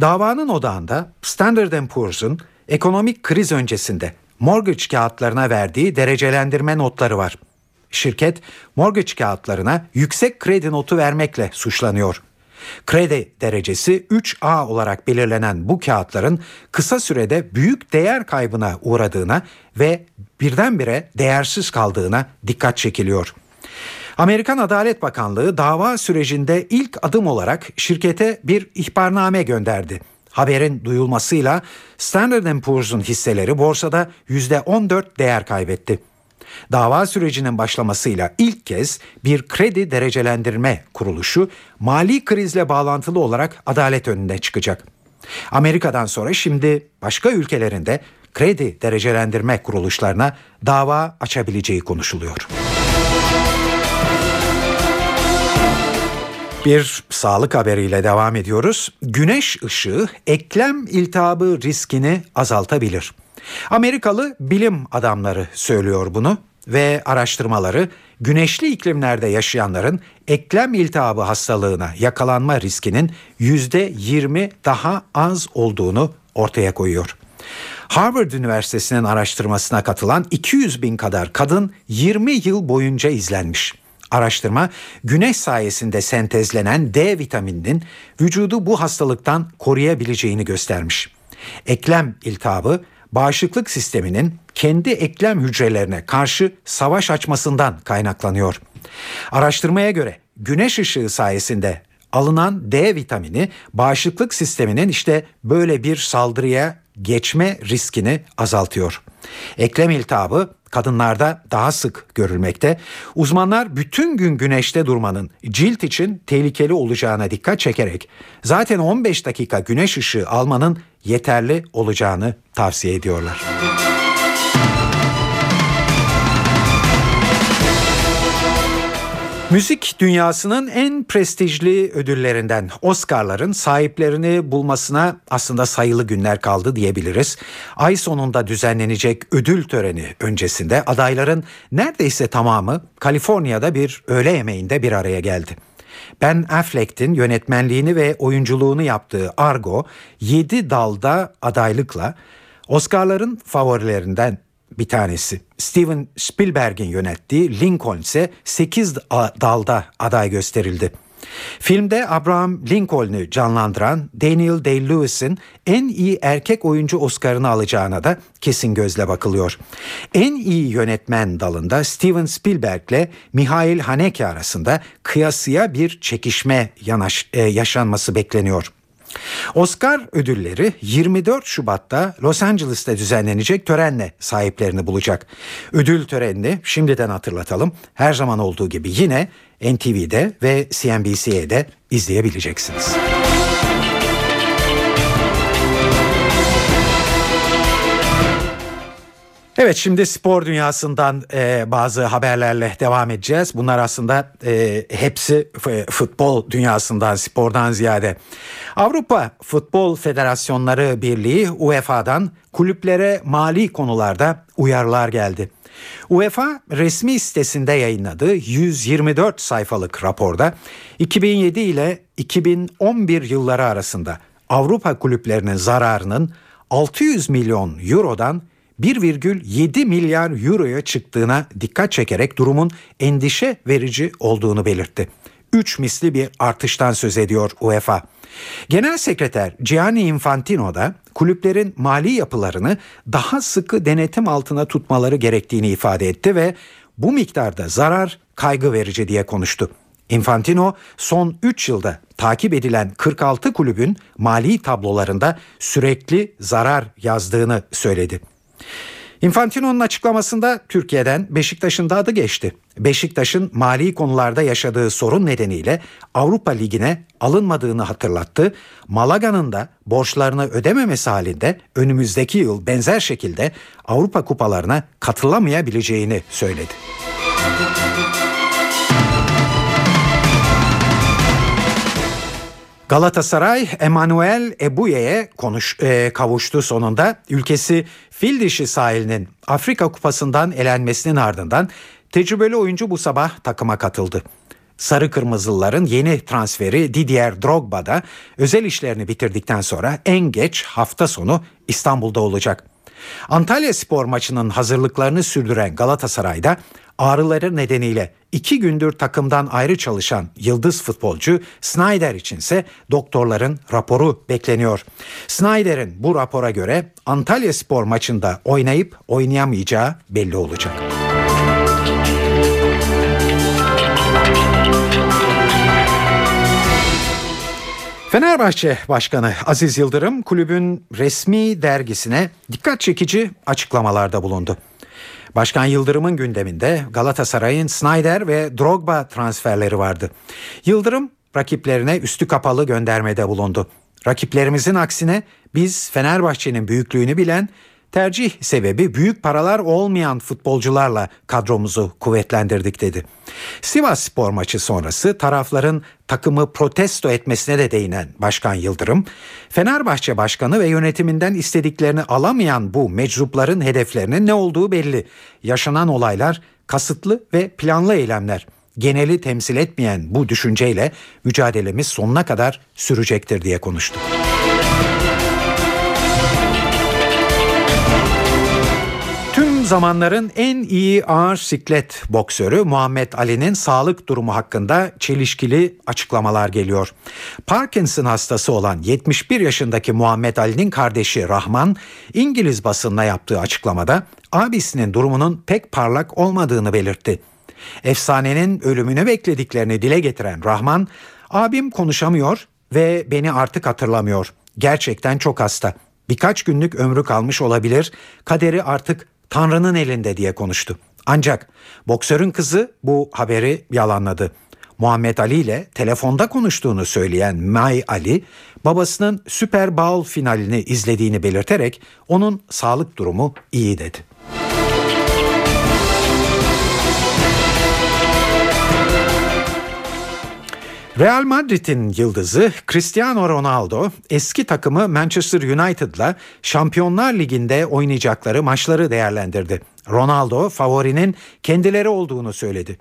Davanın odağında Standard Poor's'un ekonomik kriz öncesinde mortgage kağıtlarına verdiği derecelendirme notları var. Şirket mortgage kağıtlarına yüksek kredi notu vermekle suçlanıyor. Kredi derecesi 3A olarak belirlenen bu kağıtların kısa sürede büyük değer kaybına uğradığına ve birdenbire değersiz kaldığına dikkat çekiliyor. Amerikan Adalet Bakanlığı dava sürecinde ilk adım olarak şirkete bir ihbarname gönderdi. Haberin duyulmasıyla Standard Poor's'un hisseleri borsada %14 değer kaybetti. Dava sürecinin başlamasıyla ilk kez bir kredi derecelendirme kuruluşu mali krizle bağlantılı olarak adalet önüne çıkacak. Amerika'dan sonra şimdi başka ülkelerinde kredi derecelendirme kuruluşlarına dava açabileceği konuşuluyor. Bir sağlık haberiyle devam ediyoruz. Güneş ışığı eklem iltihabı riskini azaltabilir. Amerikalı bilim adamları söylüyor bunu ve araştırmaları güneşli iklimlerde yaşayanların eklem iltihabı hastalığına yakalanma riskinin %20 daha az olduğunu ortaya koyuyor. Harvard Üniversitesi'nin araştırmasına katılan 200 bin kadar kadın 20 yıl boyunca izlenmiş. Araştırma güneş sayesinde sentezlenen D vitamininin vücudu bu hastalıktan koruyabileceğini göstermiş. Eklem iltihabı bağışıklık sisteminin kendi eklem hücrelerine karşı savaş açmasından kaynaklanıyor. Araştırmaya göre güneş ışığı sayesinde alınan D vitamini bağışıklık sisteminin işte böyle bir saldırıya geçme riskini azaltıyor. Eklem iltihabı kadınlarda daha sık görülmekte. Uzmanlar bütün gün güneşte durmanın cilt için tehlikeli olacağına dikkat çekerek zaten 15 dakika güneş ışığı almanın yeterli olacağını tavsiye ediyorlar. Müzik dünyasının en prestijli ödüllerinden Oscar'ların sahiplerini bulmasına aslında sayılı günler kaldı diyebiliriz. Ay sonunda düzenlenecek ödül töreni öncesinde adayların neredeyse tamamı Kaliforniya'da bir öğle yemeğinde bir araya geldi. Ben Affleck'in yönetmenliğini ve oyunculuğunu yaptığı Argo 7 dalda adaylıkla Oscar'ların favorilerinden bir tanesi. Steven Spielberg'in yönettiği Lincoln ise 8 dalda aday gösterildi. Filmde Abraham Lincoln'u canlandıran Daniel Day-Lewis'in en iyi erkek oyuncu Oscar'ını alacağına da kesin gözle bakılıyor. En iyi yönetmen dalında Steven Spielberg ile Mihail Haneke arasında kıyasıya bir çekişme yanaş, e, yaşanması bekleniyor. Oscar ödülleri 24 Şubat'ta Los Angeles'ta düzenlenecek törenle sahiplerini bulacak. Ödül törenini şimdiden hatırlatalım. Her zaman olduğu gibi yine NTV'de ve CNBC'de izleyebileceksiniz. Evet şimdi spor dünyasından e, bazı haberlerle devam edeceğiz. Bunlar aslında e, hepsi futbol dünyasından, spordan ziyade. Avrupa Futbol Federasyonları Birliği UEFA'dan kulüplere mali konularda uyarılar geldi. UEFA resmi sitesinde yayınladığı 124 sayfalık raporda 2007 ile 2011 yılları arasında Avrupa kulüplerinin zararının 600 milyon eurodan 1,7 milyar euroya çıktığına dikkat çekerek durumun endişe verici olduğunu belirtti. 3 misli bir artıştan söz ediyor UEFA. Genel Sekreter Gianni Infantino da kulüplerin mali yapılarını daha sıkı denetim altına tutmaları gerektiğini ifade etti ve bu miktarda zarar kaygı verici diye konuştu. Infantino son 3 yılda takip edilen 46 kulübün mali tablolarında sürekli zarar yazdığını söyledi. Infantino'nun açıklamasında Türkiye'den Beşiktaş'ın da adı geçti. Beşiktaş'ın mali konularda yaşadığı sorun nedeniyle Avrupa Ligi'ne alınmadığını hatırlattı. Malaga'nın da borçlarını ödememesi halinde önümüzdeki yıl benzer şekilde Avrupa kupalarına katılamayabileceğini söyledi. Galatasaray Emanuel Ebuye'ye konuş, e, kavuştu sonunda. Ülkesi fil dişi sahilinin Afrika Kupası'ndan elenmesinin ardından tecrübeli oyuncu bu sabah takıma katıldı. Sarı Kırmızılıların yeni transferi Didier Drogba da özel işlerini bitirdikten sonra en geç hafta sonu İstanbul'da olacak. Antalya Spor maçının hazırlıklarını sürdüren Galatasaray'da ağrıları nedeniyle iki gündür takımdan ayrı çalışan yıldız futbolcu Snyder içinse doktorların raporu bekleniyor. Snyder'in bu rapora göre Antalya Spor maçında oynayıp oynayamayacağı belli olacak. Fenerbahçe Başkanı Aziz Yıldırım kulübün resmi dergisine dikkat çekici açıklamalarda bulundu. Başkan Yıldırım'ın gündeminde Galatasaray'ın Snyder ve Drogba transferleri vardı. Yıldırım rakiplerine üstü kapalı göndermede bulundu. Rakiplerimizin aksine biz Fenerbahçe'nin büyüklüğünü bilen Tercih sebebi büyük paralar olmayan futbolcularla kadromuzu kuvvetlendirdik dedi. Sivas spor maçı sonrası tarafların takımı protesto etmesine de değinen Başkan Yıldırım, Fenerbahçe Başkanı ve yönetiminden istediklerini alamayan bu meczupların hedeflerinin ne olduğu belli. Yaşanan olaylar kasıtlı ve planlı eylemler. Geneli temsil etmeyen bu düşünceyle mücadelemiz sonuna kadar sürecektir diye konuştu. Zamanların en iyi ağır siklet boksörü Muhammed Ali'nin sağlık durumu hakkında çelişkili açıklamalar geliyor. Parkinson hastası olan 71 yaşındaki Muhammed Ali'nin kardeşi Rahman İngiliz basınına yaptığı açıklamada abisinin durumunun pek parlak olmadığını belirtti. Efsanenin ölümünü beklediklerini dile getiren Rahman, abim konuşamıyor ve beni artık hatırlamıyor. Gerçekten çok hasta. Birkaç günlük ömrü kalmış olabilir. Kaderi artık Tanrı'nın elinde diye konuştu. Ancak boksörün kızı bu haberi yalanladı. Muhammed Ali ile telefonda konuştuğunu söyleyen May Ali, babasının Super Bowl finalini izlediğini belirterek onun sağlık durumu iyi dedi. Real Madrid'in yıldızı Cristiano Ronaldo eski takımı Manchester United'la Şampiyonlar Ligi'nde oynayacakları maçları değerlendirdi. Ronaldo favorinin kendileri olduğunu söyledi.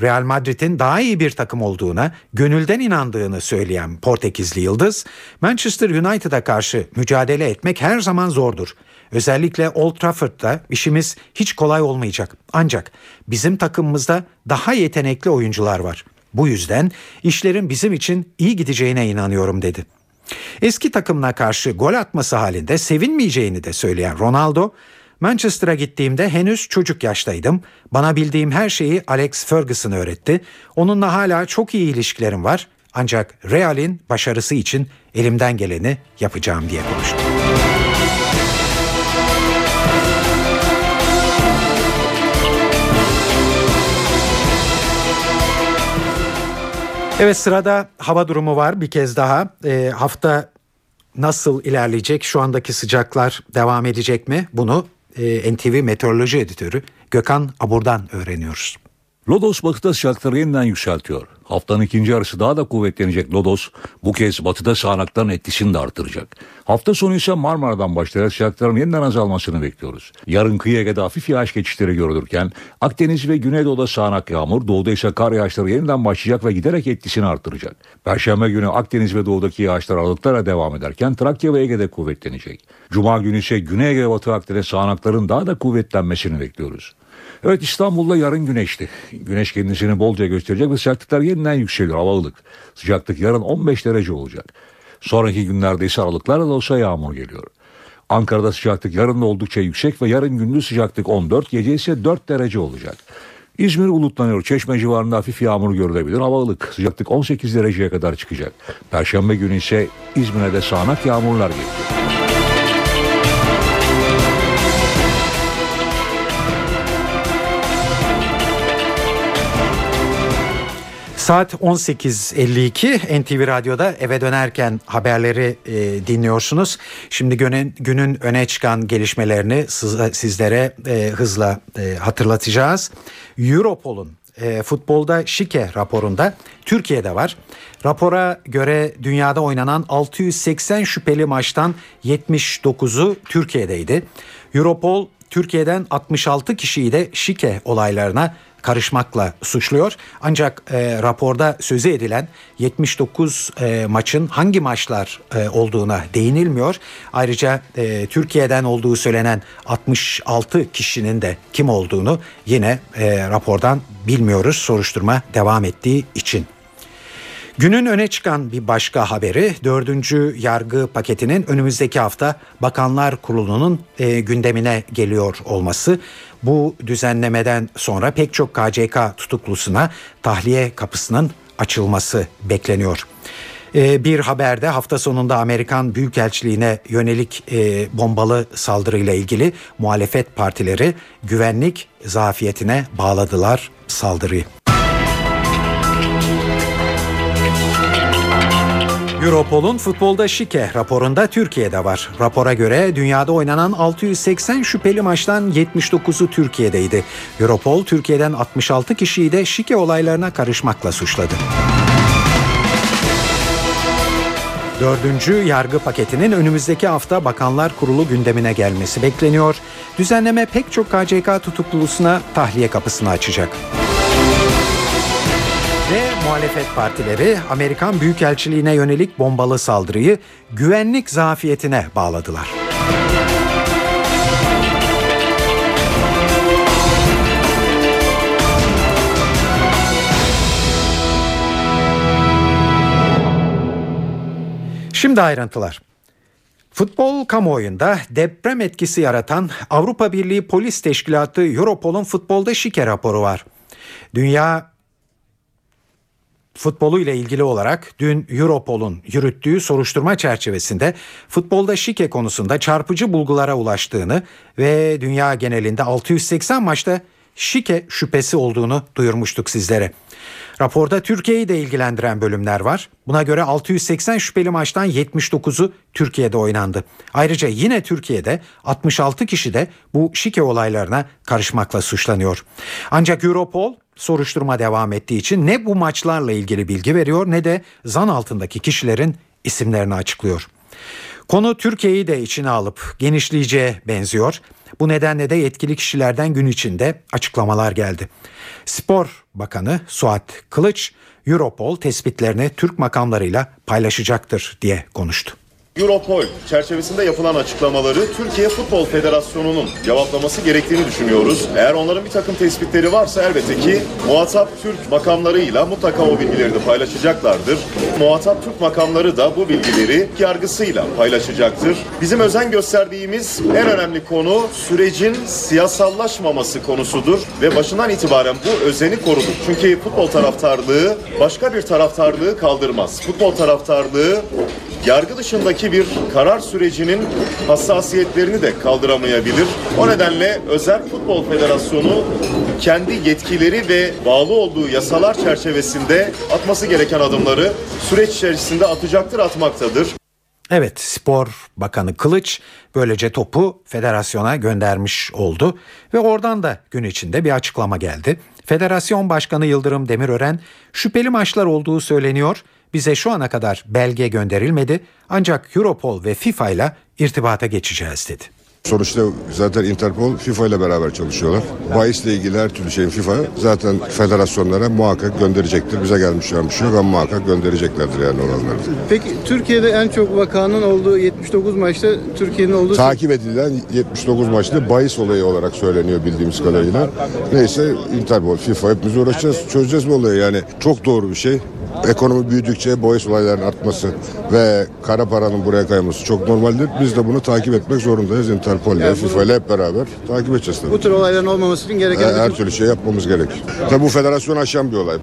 Real Madrid'in daha iyi bir takım olduğuna, gönülden inandığını söyleyen Portekizli yıldız, Manchester United'a karşı mücadele etmek her zaman zordur. Özellikle Old Trafford'da işimiz hiç kolay olmayacak. Ancak bizim takımımızda daha yetenekli oyuncular var. Bu yüzden işlerin bizim için iyi gideceğine inanıyorum dedi. Eski takımına karşı gol atması halinde sevinmeyeceğini de söyleyen Ronaldo, Manchester'a gittiğimde henüz çocuk yaştaydım. Bana bildiğim her şeyi Alex Ferguson öğretti. Onunla hala çok iyi ilişkilerim var. Ancak Real'in başarısı için elimden geleni yapacağım diye konuştu. Evet sırada hava durumu var bir kez daha. E, hafta nasıl ilerleyecek? Şu andaki sıcaklar devam edecek mi? Bunu e, NTV Meteoroloji Editörü Gökhan Abur'dan öğreniyoruz.
Lodos batıda sıcaklıkları yeniden yükseltiyor. Haftanın ikinci yarısı daha da kuvvetlenecek Lodos bu kez batıda sağanakların etkisini de artıracak. Hafta sonu ise Marmara'dan başlayarak sıcaklıkların yeniden azalmasını bekliyoruz. Yarın kıyı Ege'de hafif yağış geçişleri görülürken Akdeniz ve Güneydoğu'da sağanak yağmur, doğuda ise kar yağışları yeniden başlayacak ve giderek etkisini artıracak. Perşembe günü Akdeniz ve doğudaki yağışlar aralıklarla devam ederken Trakya ve Ege'de kuvvetlenecek. Cuma günü ise Güney Ege Batı Akdeniz sağanakların daha da kuvvetlenmesini bekliyoruz. Evet İstanbul'da yarın güneşli. Güneş kendisini bolca gösterecek ve sıcaklıklar yeniden yükseliyor hava ılık. Sıcaklık yarın 15 derece olacak. Sonraki günlerde ise aralıklarla da olsa yağmur geliyor. Ankara'da sıcaklık yarın da oldukça yüksek ve yarın gündüz sıcaklık 14, gece ise 4 derece olacak. İzmir bulutlanıyor. Çeşme civarında hafif yağmur görülebilir. Hava ılık. Sıcaklık 18 dereceye kadar çıkacak. Perşembe günü ise İzmir'e de sağanak yağmurlar geliyor.
Saat 18.52 NTV Radyo'da eve dönerken haberleri e, dinliyorsunuz. Şimdi günün, günün öne çıkan gelişmelerini sizlere e, hızla e, hatırlatacağız. Europol'un e, futbolda şike raporunda Türkiye'de var. Rapora göre dünyada oynanan 680 şüpheli maçtan 79'u Türkiye'deydi. Europol Türkiye'den 66 kişiyi de şike olaylarına karışmakla suçluyor. Ancak e, raporda sözü edilen 79 e, maçın hangi maçlar e, olduğuna değinilmiyor. Ayrıca e, Türkiye'den olduğu söylenen 66 kişinin de kim olduğunu yine e, rapordan bilmiyoruz soruşturma devam ettiği için. Günün öne çıkan bir başka haberi dördüncü yargı paketinin önümüzdeki hafta Bakanlar Kurulu'nun e, gündemine geliyor olması. Bu düzenlemeden sonra pek çok KCK tutuklusuna tahliye kapısının açılması bekleniyor. E, bir haberde hafta sonunda Amerikan Büyükelçiliğine yönelik e, bombalı saldırıyla ilgili muhalefet partileri güvenlik zafiyetine bağladılar saldırıyı. Europol'un futbolda şike raporunda Türkiye'de var. Rapora göre dünyada oynanan 680 şüpheli maçtan 79'u Türkiye'deydi. Europol Türkiye'den 66 kişiyi de şike olaylarına karışmakla suçladı. Dördüncü yargı paketinin önümüzdeki hafta Bakanlar Kurulu gündemine gelmesi bekleniyor. Düzenleme pek çok KCK tutuklusuna tahliye kapısını açacak muhalefet partileri Amerikan Büyükelçiliğine yönelik bombalı saldırıyı güvenlik zafiyetine bağladılar. Şimdi ayrıntılar. Futbol kamuoyunda deprem etkisi yaratan Avrupa Birliği Polis Teşkilatı Europol'un futbolda şike raporu var. Dünya futbolu ile ilgili olarak dün Europol'un yürüttüğü soruşturma çerçevesinde futbolda şike konusunda çarpıcı bulgulara ulaştığını ve dünya genelinde 680 maçta şike şüphesi olduğunu duyurmuştuk sizlere. Raporda Türkiye'yi de ilgilendiren bölümler var. Buna göre 680 şüpheli maçtan 79'u Türkiye'de oynandı. Ayrıca yine Türkiye'de 66 kişi de bu şike olaylarına karışmakla suçlanıyor. Ancak Europol soruşturma devam ettiği için ne bu maçlarla ilgili bilgi veriyor ne de zan altındaki kişilerin isimlerini açıklıyor. Konu Türkiye'yi de içine alıp genişleyeceğe benziyor. Bu nedenle de yetkili kişilerden gün içinde açıklamalar geldi. Spor Bakanı Suat Kılıç, Europol tespitlerini Türk makamlarıyla paylaşacaktır diye konuştu.
Europol çerçevesinde yapılan açıklamaları Türkiye Futbol Federasyonu'nun cevaplaması gerektiğini düşünüyoruz. Eğer onların bir takım tespitleri varsa elbette ki muhatap Türk makamlarıyla mutlaka o bilgileri de paylaşacaklardır. Muhatap Türk makamları da bu bilgileri yargısıyla paylaşacaktır. Bizim özen gösterdiğimiz en önemli konu sürecin siyasallaşmaması konusudur ve başından itibaren bu özeni koruduk. Çünkü futbol taraftarlığı başka bir taraftarlığı kaldırmaz. Futbol taraftarlığı yargı dışındaki bir karar sürecinin hassasiyetlerini de kaldıramayabilir. O nedenle Özel Futbol Federasyonu kendi yetkileri ve bağlı olduğu yasalar çerçevesinde atması gereken adımları süreç içerisinde atacaktır, atmaktadır.
Evet Spor Bakanı Kılıç böylece topu federasyona göndermiş oldu ve oradan da gün içinde bir açıklama geldi. Federasyon Başkanı Yıldırım Demirören şüpheli maçlar olduğu söyleniyor. Bize şu ana kadar belge gönderilmedi ancak Europol ve FIFA ile irtibata geçeceğiz dedi.
Sonuçta zaten Interpol FIFA ile beraber çalışıyorlar. Bahisle ilgili her türlü şeyin FIFA zaten federasyonlara muhakkak gönderecektir. Bize gelmiş olan bir şey yok ama muhakkak göndereceklerdir yani olanları.
Peki Türkiye'de en çok vakanın olduğu 79 maçta Türkiye'nin olduğu...
Takip edilen 79 maçta bahis olayı olarak söyleniyor bildiğimiz kadarıyla. Neyse Interpol, FIFA hepimiz uğraşacağız. Çözeceğiz bu olayı yani. Çok doğru bir şey. Ekonomi büyüdükçe bahis olaylarının artması ve kara paranın buraya kayması çok normaldir. Biz de bunu takip etmek zorundayız. Interpol ile,
Yani
FIFA ile hep beraber takip edeceğiz tabii.
Bu tür olayların olmaması için gereken...
Her, her türlü şey yapmamız gerek. Tabii bu federasyon aşan bir olay.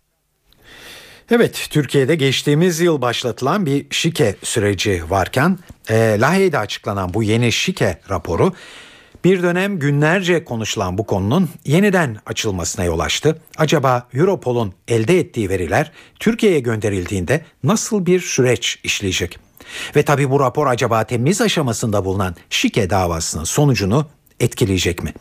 Evet Türkiye'de geçtiğimiz yıl başlatılan bir şike süreci varken e, Lahey'de açıklanan bu yeni şike raporu bir dönem günlerce konuşulan bu konunun yeniden açılmasına yol açtı. Acaba Europol'un elde ettiği veriler Türkiye'ye gönderildiğinde nasıl bir süreç işleyecek? Ve tabi bu rapor acaba temiz aşamasında bulunan şike davasının sonucunu etkileyecek mi?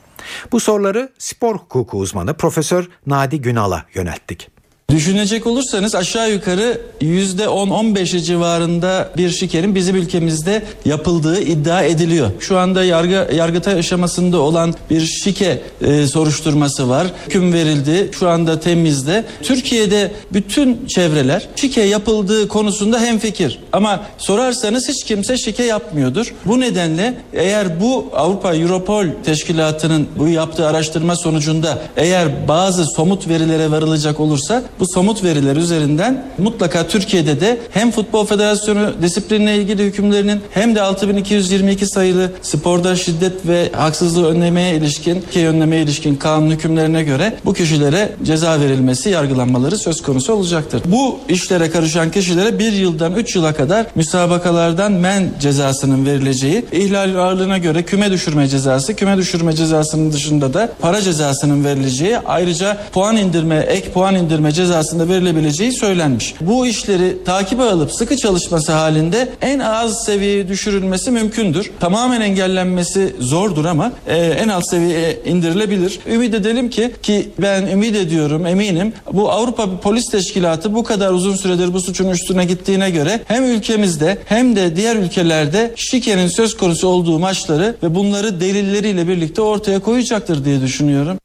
Bu soruları spor hukuku uzmanı Profesör Nadi Günal'a yönelttik.
Düşünecek olursanız aşağı yukarı %10-15 civarında bir şikerin bizim ülkemizde yapıldığı iddia ediliyor. Şu anda yargı yargıtay aşamasında olan bir şike e, soruşturması var. Hüküm verildi. Şu anda temizde. Türkiye'de bütün çevreler şike yapıldığı konusunda hemfikir. Ama sorarsanız hiç kimse şike yapmıyordur. Bu nedenle eğer bu Avrupa Europol Teşkilatı'nın bu yaptığı araştırma sonucunda eğer bazı somut verilere varılacak olursa bu somut veriler üzerinden mutlaka Türkiye'de de hem Futbol Federasyonu disiplinle ilgili hükümlerinin hem de 6222 sayılı sporda şiddet ve haksızlığı önlemeye ilişkin ki önlemeye ilişkin kanun hükümlerine göre bu kişilere ceza verilmesi, yargılanmaları söz konusu olacaktır. Bu işlere karışan kişilere bir yıldan 3 yıla kadar müsabakalardan men cezasının verileceği, ihlal ağırlığına göre küme düşürme cezası, küme düşürme cezasının dışında da para cezasının verileceği, ayrıca puan indirme, ek puan indirme cezasında verilebileceği söylenmiş. Bu işleri takibe alıp sıkı çalışması halinde en az seviyeye düşürülmesi mümkündür. Tamamen engellenmesi zordur ama e, en alt seviyeye indirilebilir. Ümit edelim ki ki ben ümit ediyorum eminim bu Avrupa Polis Teşkilatı bu kadar uzun süredir bu suçun üstüne gittiğine göre hem ülkemizde hem de diğer ülkelerde şikenin söz konusu olduğu maçları ve bunları delilleriyle birlikte ortaya koyacaktır diye düşünüyorum.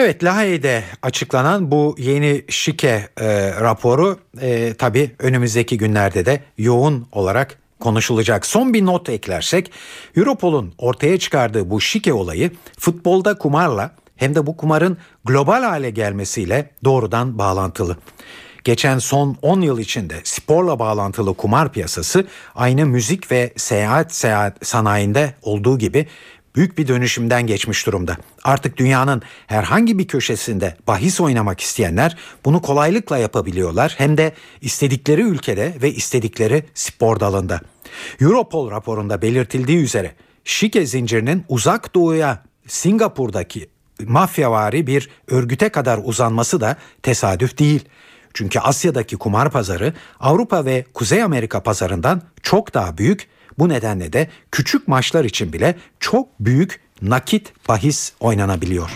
Evet Lahey'de açıklanan bu yeni şike e, raporu e, tabi önümüzdeki günlerde de yoğun olarak konuşulacak. Son bir not eklersek Europol'un ortaya çıkardığı bu şike olayı futbolda kumarla hem de bu kumarın global hale gelmesiyle doğrudan bağlantılı. Geçen son 10 yıl içinde sporla bağlantılı kumar piyasası aynı müzik ve seyahat seyahat sanayinde olduğu gibi büyük bir dönüşümden geçmiş durumda. Artık dünyanın herhangi bir köşesinde bahis oynamak isteyenler bunu kolaylıkla yapabiliyorlar hem de istedikleri ülkede ve istedikleri spor dalında. Europol raporunda belirtildiği üzere şike zincirinin uzak doğuya Singapur'daki mafyavari bir örgüte kadar uzanması da tesadüf değil. Çünkü Asya'daki kumar pazarı Avrupa ve Kuzey Amerika pazarından çok daha büyük. Bu nedenle de küçük maçlar için bile çok büyük nakit bahis oynanabiliyor.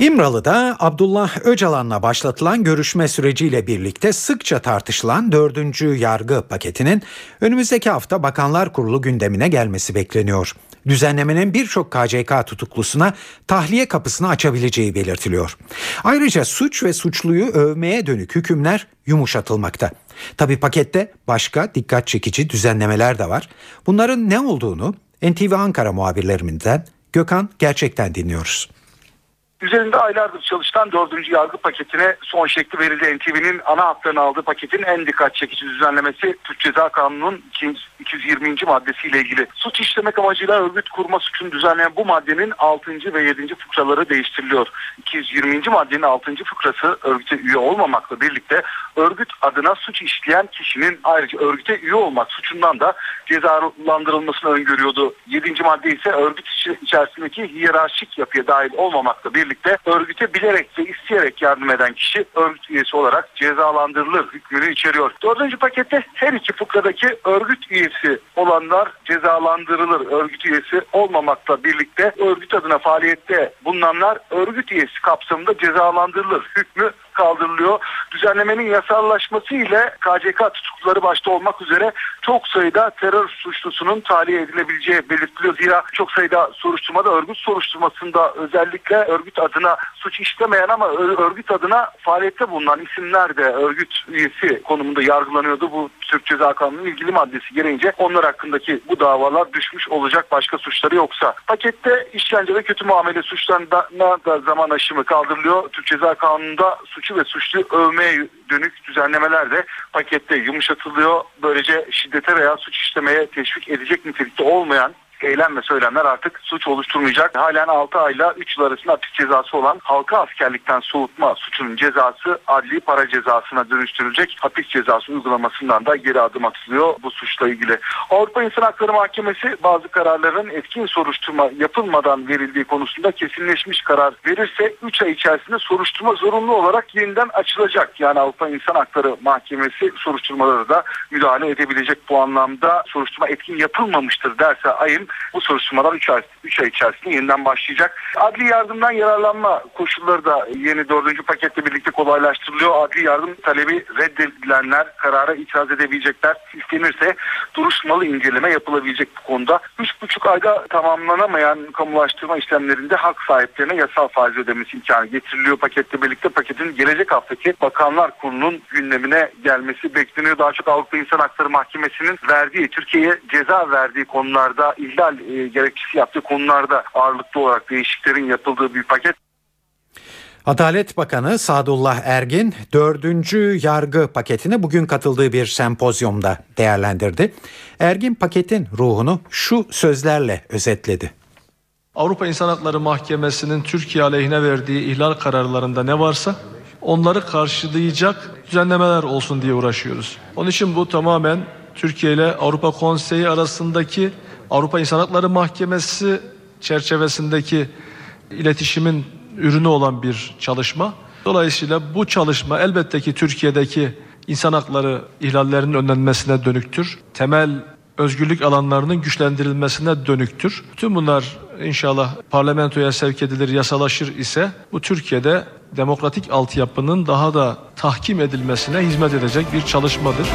İmralı'da Abdullah Öcalan'la başlatılan görüşme süreciyle birlikte sıkça tartışılan dördüncü yargı paketinin önümüzdeki hafta Bakanlar Kurulu gündemine gelmesi bekleniyor. Düzenlemenin birçok KCK tutuklusuna tahliye kapısını açabileceği belirtiliyor. Ayrıca suç ve suçluyu övmeye dönük hükümler yumuşatılmakta. Tabi pakette başka dikkat çekici düzenlemeler de var. Bunların ne olduğunu NTV Ankara muhabirlerimizden Gökhan Gerçek'ten dinliyoruz.
Üzerinde aylardır çalışılan dördüncü yargı paketine son şekli verildi. NTV'nin ana hatlarını aldığı paketin en dikkat çekici düzenlemesi Türk Ceza Kanunu'nun 220. maddesiyle ilgili. Suç işlemek amacıyla örgüt kurma suçunu düzenleyen bu maddenin 6. ve 7. fıkraları değiştiriliyor. 220. maddenin 6. fıkrası örgüte üye olmamakla birlikte örgüt adına suç işleyen kişinin ayrıca örgüte üye olmak suçundan da cezalandırılmasını öngörüyordu. 7. madde ise örgüt içerisindeki hiyerarşik yapıya dahil olmamakla birlikte örgüte bilerek ve isteyerek yardım eden kişi örgüt üyesi olarak cezalandırılır hükmünü içeriyor. Dördüncü pakette her iki fıkradaki örgüt üyesi olanlar cezalandırılır. Örgüt üyesi olmamakla birlikte örgüt adına faaliyette bulunanlar örgüt üyesi kapsamında cezalandırılır hükmü kaldırılıyor. Düzenlemenin yasallaşması ile KCK tutukluları başta olmak üzere çok sayıda terör suçlusunun tahliye edilebileceği belirtiliyor. Zira çok sayıda soruşturmada örgüt soruşturmasında özellikle örgüt adına suç işlemeyen ama örgüt adına faaliyette bulunan isimler de örgüt üyesi konumunda yargılanıyordu. Bu Türk Ceza Kanunu'nun ilgili maddesi gereğince onlar hakkındaki bu davalar düşmüş olacak başka suçları yoksa. Pakette işkence ve kötü muamele suçlarına da zaman aşımı kaldırılıyor. Türk Ceza Kanunu'nda suçu ve suçlu övmeye dönük düzenlemeler de pakette yumuşatılıyor. Böylece şiddete veya suç işlemeye teşvik edecek nitelikte olmayan eylem ve söylemler artık suç oluşturmayacak. Halen 6 ayla 3 yıl arasında hapis cezası olan halka askerlikten soğutma suçunun cezası adli para cezasına dönüştürülecek. Hapis cezası uygulamasından da geri adım atılıyor bu suçla ilgili. Avrupa İnsan Hakları Mahkemesi bazı kararların etkin soruşturma yapılmadan verildiği konusunda kesinleşmiş karar verirse 3 ay içerisinde soruşturma zorunlu olarak yeniden açılacak. Yani Avrupa İnsan Hakları Mahkemesi soruşturmalara da müdahale edebilecek bu anlamda soruşturma etkin yapılmamıştır derse ayın bu soruşturmalar 3 ay, 3 ay içerisinde yeniden başlayacak. Adli yardımdan yararlanma koşulları da yeni dördüncü paketle birlikte kolaylaştırılıyor. Adli yardım talebi reddedilenler karara itiraz edebilecekler. İstenirse duruşmalı inceleme yapılabilecek bu konuda. 3,5 ayda tamamlanamayan kamulaştırma işlemlerinde hak sahiplerine yasal faiz ödemesi imkanı getiriliyor paketle birlikte. Paketin gelecek haftaki Bakanlar Kurulu'nun gündemine gelmesi bekleniyor. Daha çok Avrupa İnsan Hakları Mahkemesi'nin verdiği, Türkiye'ye ceza verdiği konularda ihlal e, gerekçesi yaptığı konularda ağırlıklı olarak değişikliklerin yapıldığı bir paket.
Adalet Bakanı Sadullah Ergin dördüncü yargı paketine bugün katıldığı bir sempozyumda değerlendirdi. Ergin paketin ruhunu şu sözlerle özetledi.
Avrupa İnsan Hakları Mahkemesi'nin Türkiye aleyhine verdiği ihlal kararlarında ne varsa onları karşılayacak düzenlemeler olsun diye uğraşıyoruz. Onun için bu tamamen Türkiye ile Avrupa Konseyi arasındaki Avrupa İnsan Hakları Mahkemesi çerçevesindeki iletişimin ürünü olan bir çalışma. Dolayısıyla bu çalışma elbette ki Türkiye'deki insan hakları ihlallerinin önlenmesine dönüktür. Temel özgürlük alanlarının güçlendirilmesine dönüktür. Tüm bunlar inşallah parlamentoya sevk edilir, yasalaşır ise bu Türkiye'de demokratik altyapının daha da tahkim edilmesine hizmet edecek bir çalışmadır.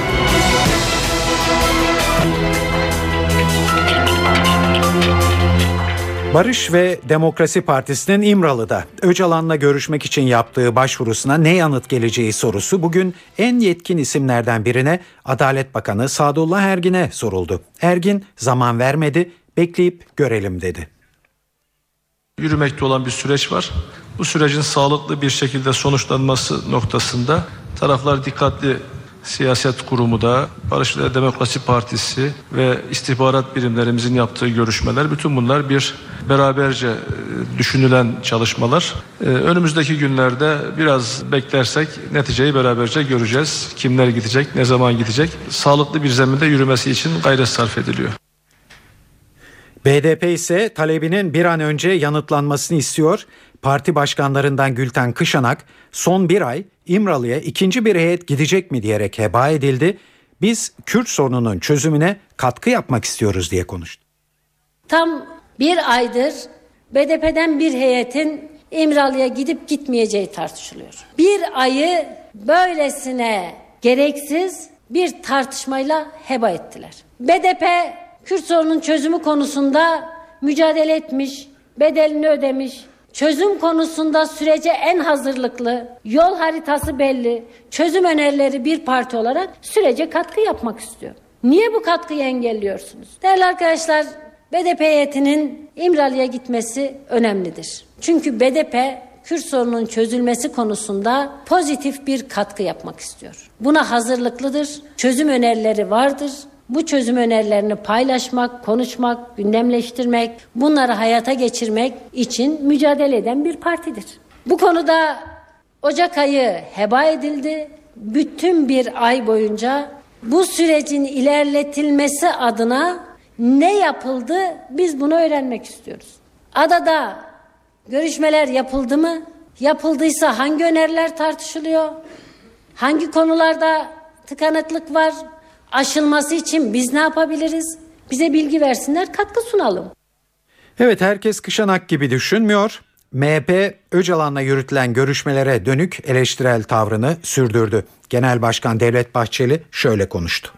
Barış ve Demokrasi Partisi'nin İmralı'da Öcalan'la görüşmek için yaptığı başvurusuna ne yanıt geleceği sorusu bugün en yetkin isimlerden birine Adalet Bakanı Sadullah Ergin'e soruldu. Ergin zaman vermedi, bekleyip görelim dedi.
Yürümekte olan bir süreç var. Bu sürecin sağlıklı bir şekilde sonuçlanması noktasında taraflar dikkatli siyaset kurumu da, Barış ve Demokrasi Partisi ve istihbarat birimlerimizin yaptığı görüşmeler bütün bunlar bir beraberce e, düşünülen çalışmalar. E, Önümüzdeki günlerde biraz beklersek neticeyi beraberce göreceğiz. Kimler gidecek, ne zaman gidecek? Sağlıklı bir zeminde yürümesi için gayret sarf ediliyor.
BDP ise talebinin bir an önce yanıtlanmasını istiyor. Parti başkanlarından Gülten Kışanak son bir ay İmralı'ya ikinci bir heyet gidecek mi diyerek heba edildi. Biz Kürt sorununun çözümüne katkı yapmak istiyoruz diye konuştu.
Tam bir aydır BDP'den bir heyetin İmralı'ya gidip gitmeyeceği tartışılıyor. Bir ayı böylesine gereksiz bir tartışmayla heba ettiler. BDP Kürt sorunun çözümü konusunda mücadele etmiş, bedelini ödemiş, çözüm konusunda sürece en hazırlıklı, yol haritası belli, çözüm önerileri bir parti olarak sürece katkı yapmak istiyor. Niye bu katkıyı engelliyorsunuz? Değerli arkadaşlar, BDP heyetinin İmralı'ya gitmesi önemlidir. Çünkü BDP Kürt sorunun çözülmesi konusunda pozitif bir katkı yapmak istiyor. Buna hazırlıklıdır, çözüm önerileri vardır. Bu çözüm önerilerini paylaşmak, konuşmak, gündemleştirmek, bunları hayata geçirmek için mücadele eden bir partidir. Bu konuda Ocak ayı heba edildi. Bütün bir ay boyunca bu sürecin ilerletilmesi adına ne yapıldı biz bunu öğrenmek istiyoruz. Adada görüşmeler yapıldı mı? Yapıldıysa hangi öneriler tartışılıyor? Hangi konularda tıkanıklık var? Aşılması için biz ne yapabiliriz? Bize bilgi versinler, katkı sunalım.
Evet herkes Kışanak gibi düşünmüyor. MHP Öcalan'la yürütülen görüşmelere dönük eleştirel tavrını sürdürdü. Genel Başkan Devlet Bahçeli şöyle konuştu.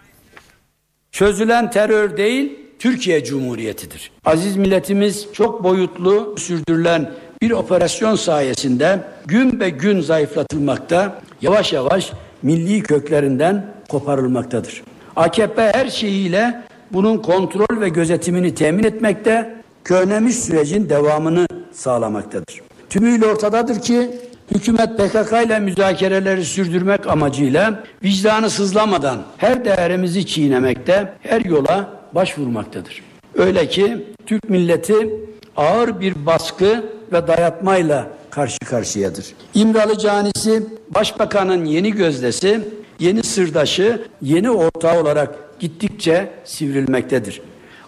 Çözülen terör değil, Türkiye Cumhuriyeti'dir. Aziz milletimiz çok boyutlu sürdürülen bir operasyon sayesinde gün be gün zayıflatılmakta, yavaş yavaş milli köklerinden koparılmaktadır. AKP her şeyiyle bunun kontrol ve gözetimini temin etmekte, körnemiş sürecin devamını sağlamaktadır. Tümüyle ortadadır ki hükümet PKK ile müzakereleri sürdürmek amacıyla vicdanı sızlamadan her değerimizi çiğnemekte, her yola başvurmaktadır. Öyle ki Türk milleti ağır bir baskı ve dayatmayla karşı karşıyadır. İmralı canisi başbakanın yeni gözdesi, yeni sırdaşı, yeni ortağı olarak gittikçe sivrilmektedir.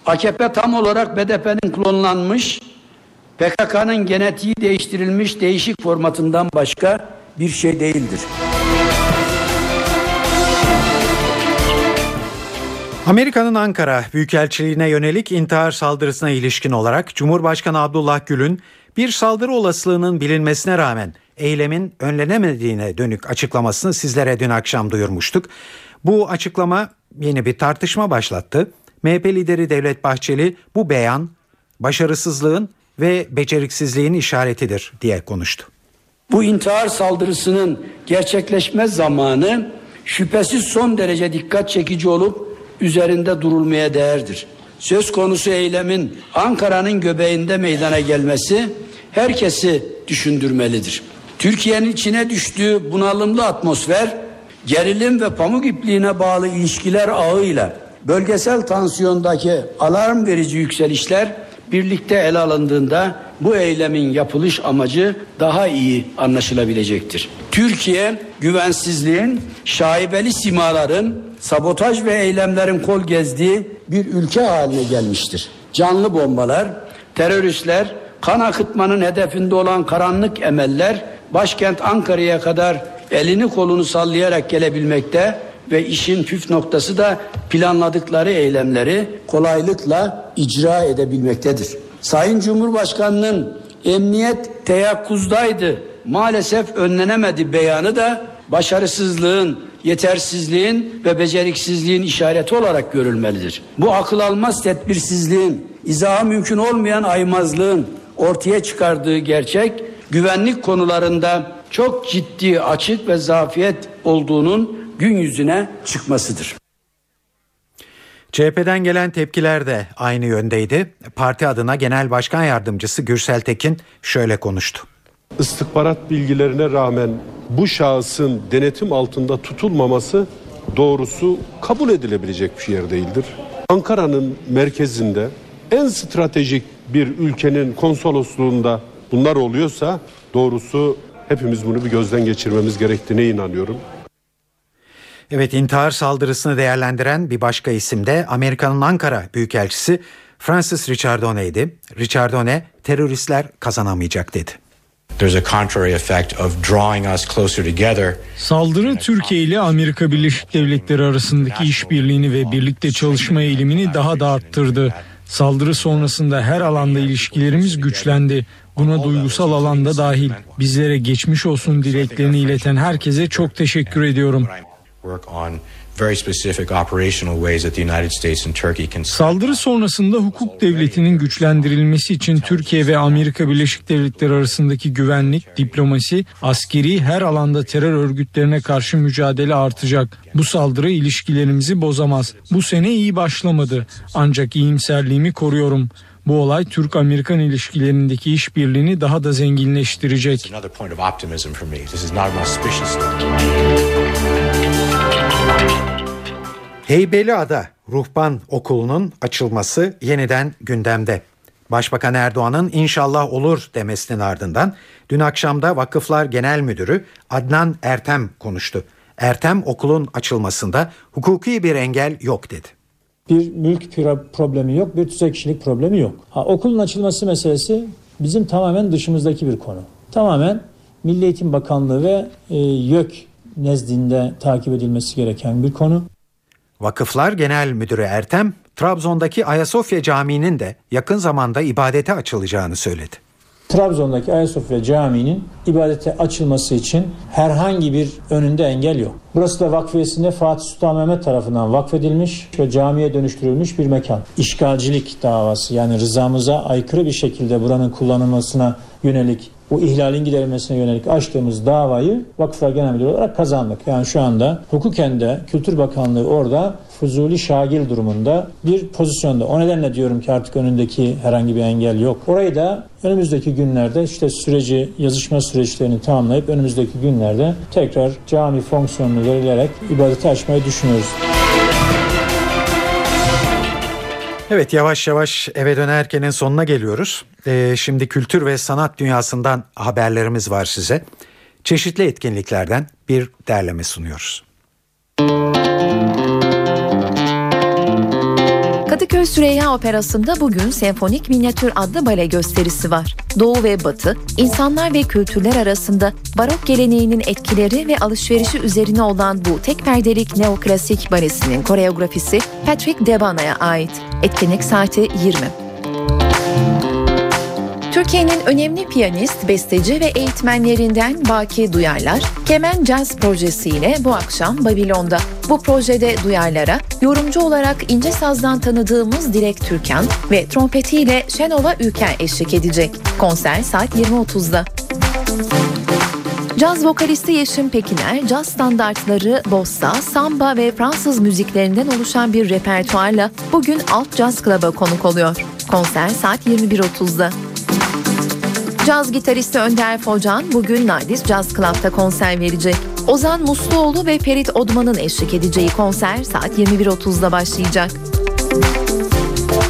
AKP tam olarak BDP'nin klonlanmış, PKK'nın genetiği değiştirilmiş değişik formatından başka bir şey değildir.
Amerika'nın Ankara Büyükelçiliğine yönelik intihar saldırısına ilişkin olarak Cumhurbaşkanı Abdullah Gül'ün bir saldırı olasılığının bilinmesine rağmen eylemin önlenemediğine dönük açıklamasını sizlere dün akşam duyurmuştuk. Bu açıklama yeni bir tartışma başlattı. MHP lideri Devlet Bahçeli bu beyan başarısızlığın ve beceriksizliğin işaretidir diye konuştu.
Bu intihar saldırısının gerçekleşme zamanı şüphesiz son derece dikkat çekici olup üzerinde durulmaya değerdir. Söz konusu eylemin Ankara'nın göbeğinde meydana gelmesi herkesi düşündürmelidir. Türkiye'nin içine düştüğü bunalımlı atmosfer, gerilim ve pamuk ipliğine bağlı ilişkiler ağıyla bölgesel tansiyondaki alarm verici yükselişler birlikte ele alındığında bu eylemin yapılış amacı daha iyi anlaşılabilecektir. Türkiye güvensizliğin, şaibeli simaların, sabotaj ve eylemlerin kol gezdiği bir ülke haline gelmiştir. Canlı bombalar, teröristler, kan akıtmanın hedefinde olan karanlık emeller başkent Ankara'ya kadar elini kolunu sallayarak gelebilmekte ve işin püf noktası da planladıkları eylemleri kolaylıkla icra edebilmektedir. Sayın Cumhurbaşkanı'nın emniyet teyakkuzdaydı maalesef önlenemedi beyanı da başarısızlığın, yetersizliğin ve beceriksizliğin işareti olarak görülmelidir. Bu akıl almaz tedbirsizliğin, izahı mümkün olmayan aymazlığın ortaya çıkardığı gerçek güvenlik konularında çok ciddi açık ve zafiyet olduğunun gün yüzüne çıkmasıdır.
CHP'den gelen tepkiler de aynı yöndeydi. Parti adına Genel Başkan Yardımcısı Gürsel Tekin şöyle konuştu.
İstihbarat bilgilerine rağmen bu şahısın denetim altında tutulmaması doğrusu kabul edilebilecek bir yer değildir. Ankara'nın merkezinde en stratejik bir ülkenin konsolosluğunda bunlar oluyorsa doğrusu hepimiz bunu bir gözden geçirmemiz gerektiğine inanıyorum.
Evet intihar saldırısını değerlendiren bir başka isim de Amerika'nın Ankara Büyükelçisi Francis Richardone'ydi. Richardone teröristler kazanamayacak dedi.
There's a contrary effect of drawing us closer together.
Saldırı Türkiye ile Amerika Birleşik Devletleri arasındaki işbirliğini ve birlikte çalışma eğilimini daha da arttırdı. Saldırı sonrasında her alanda ilişkilerimiz güçlendi. Buna duygusal alanda dahil. Bizlere geçmiş olsun dileklerini ileten herkese çok teşekkür ediyorum. Saldırı sonrasında hukuk devletinin güçlendirilmesi için Türkiye ve Amerika Birleşik Devletleri arasındaki güvenlik, diplomasi, askeri her alanda terör örgütlerine karşı mücadele artacak. Bu saldırı ilişkilerimizi bozamaz. Bu sene iyi başlamadı. Ancak iyimserliğimi koruyorum. Bu olay Türk-Amerikan ilişkilerindeki işbirliğini daha da zenginleştirecek.
another point of optimism for me. This is not an auspicious
Heybeliada Ruhban Okulu'nun açılması yeniden gündemde. Başbakan Erdoğan'ın inşallah olur demesinin ardından dün akşamda Vakıflar Genel Müdürü Adnan Ertem konuştu. Ertem okulun açılmasında hukuki bir engel yok dedi.
Bir mülk pro- problemi yok, bir tüzel kişilik problemi yok. Ha, okulun açılması meselesi bizim tamamen dışımızdaki bir konu. Tamamen Milli Eğitim Bakanlığı ve e, YÖK nezdinde takip edilmesi gereken bir konu.
Vakıflar Genel Müdürü Ertem, Trabzon'daki Ayasofya Camii'nin de yakın zamanda ibadete açılacağını söyledi.
Trabzon'daki Ayasofya Camii'nin ibadete açılması için herhangi bir önünde engel yok. Burası da vakfiyesinde Fatih Sultan Mehmet tarafından vakfedilmiş ve camiye dönüştürülmüş bir mekan. İşgalcilik davası yani rızamıza aykırı bir şekilde buranın kullanılmasına yönelik bu ihlalin giderilmesine yönelik açtığımız davayı Vakıflar Genel Müdürü olarak kazandık. Yani şu anda hukuken de Kültür Bakanlığı orada fuzuli şagil durumunda bir pozisyonda. O nedenle diyorum ki artık önündeki herhangi bir engel yok. Orayı da önümüzdeki günlerde işte süreci, yazışma süreçlerini tamamlayıp önümüzdeki günlerde tekrar cami fonksiyonunu verilerek ibadete açmayı düşünüyoruz.
Evet yavaş yavaş eve dönerkenin sonuna geliyoruz. Ee, şimdi kültür ve sanat dünyasından haberlerimiz var size. Çeşitli etkinliklerden bir derleme sunuyoruz.
Kadıköy Süreyya Operası'nda bugün Senfonik Minyatür adlı bale gösterisi var. Doğu ve Batı, insanlar ve kültürler arasında barok geleneğinin etkileri ve alışverişi üzerine olan bu tek perdelik neoklasik balesinin koreografisi Patrick Debana'ya ait. Etkinlik saati 20. Türkiye'nin önemli piyanist, besteci ve eğitmenlerinden Baki Duyarlar, Kemen Jazz projesiyle bu akşam Babilon'da. Bu projede Duyarlar'a yorumcu olarak İnce Saz'dan tanıdığımız Dilek Türkan ve trompetiyle Şenova Ülker eşlik edecek. Konser saat 20.30'da. Caz vokalisti Yeşim Pekiner, caz standartları, bossa, samba ve Fransız müziklerinden oluşan bir repertuarla bugün Alt Jazz Club'a konuk oluyor. Konser saat 21.30'da. Caz gitaristi Önder Focan bugün Nardis Jazz Club'da konser verecek. Ozan Musluoğlu ve Ferit Odman'ın eşlik edeceği konser saat 21.30'da başlayacak.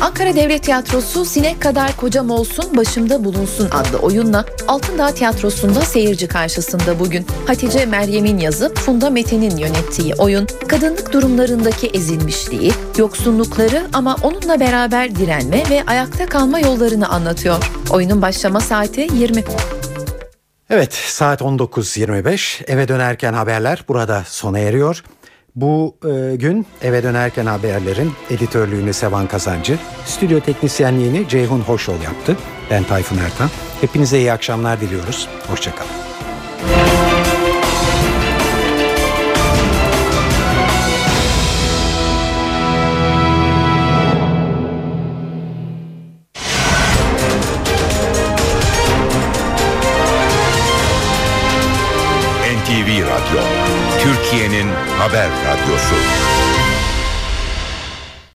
Ankara Devlet Tiyatrosu Sinek Kadar Kocam Olsun Başımda Bulunsun adlı oyunla Altındağ Tiyatrosu'nda seyirci karşısında bugün. Hatice Meryem'in yazıp Funda Mete'nin yönettiği oyun kadınlık durumlarındaki ezilmişliği, yoksunlukları ama onunla beraber direnme ve ayakta kalma yollarını anlatıyor. Oyunun başlama saati 20.
Evet saat 19.25 eve dönerken haberler burada sona eriyor. Bu e, gün eve dönerken haberlerin editörlüğünü Sevan Kazancı, stüdyo teknisyenliğini Ceyhun Hoşol yaptı. Ben Tayfun Ertan. Hepinize iyi akşamlar diliyoruz. Hoşçakalın.
Haber radyosu.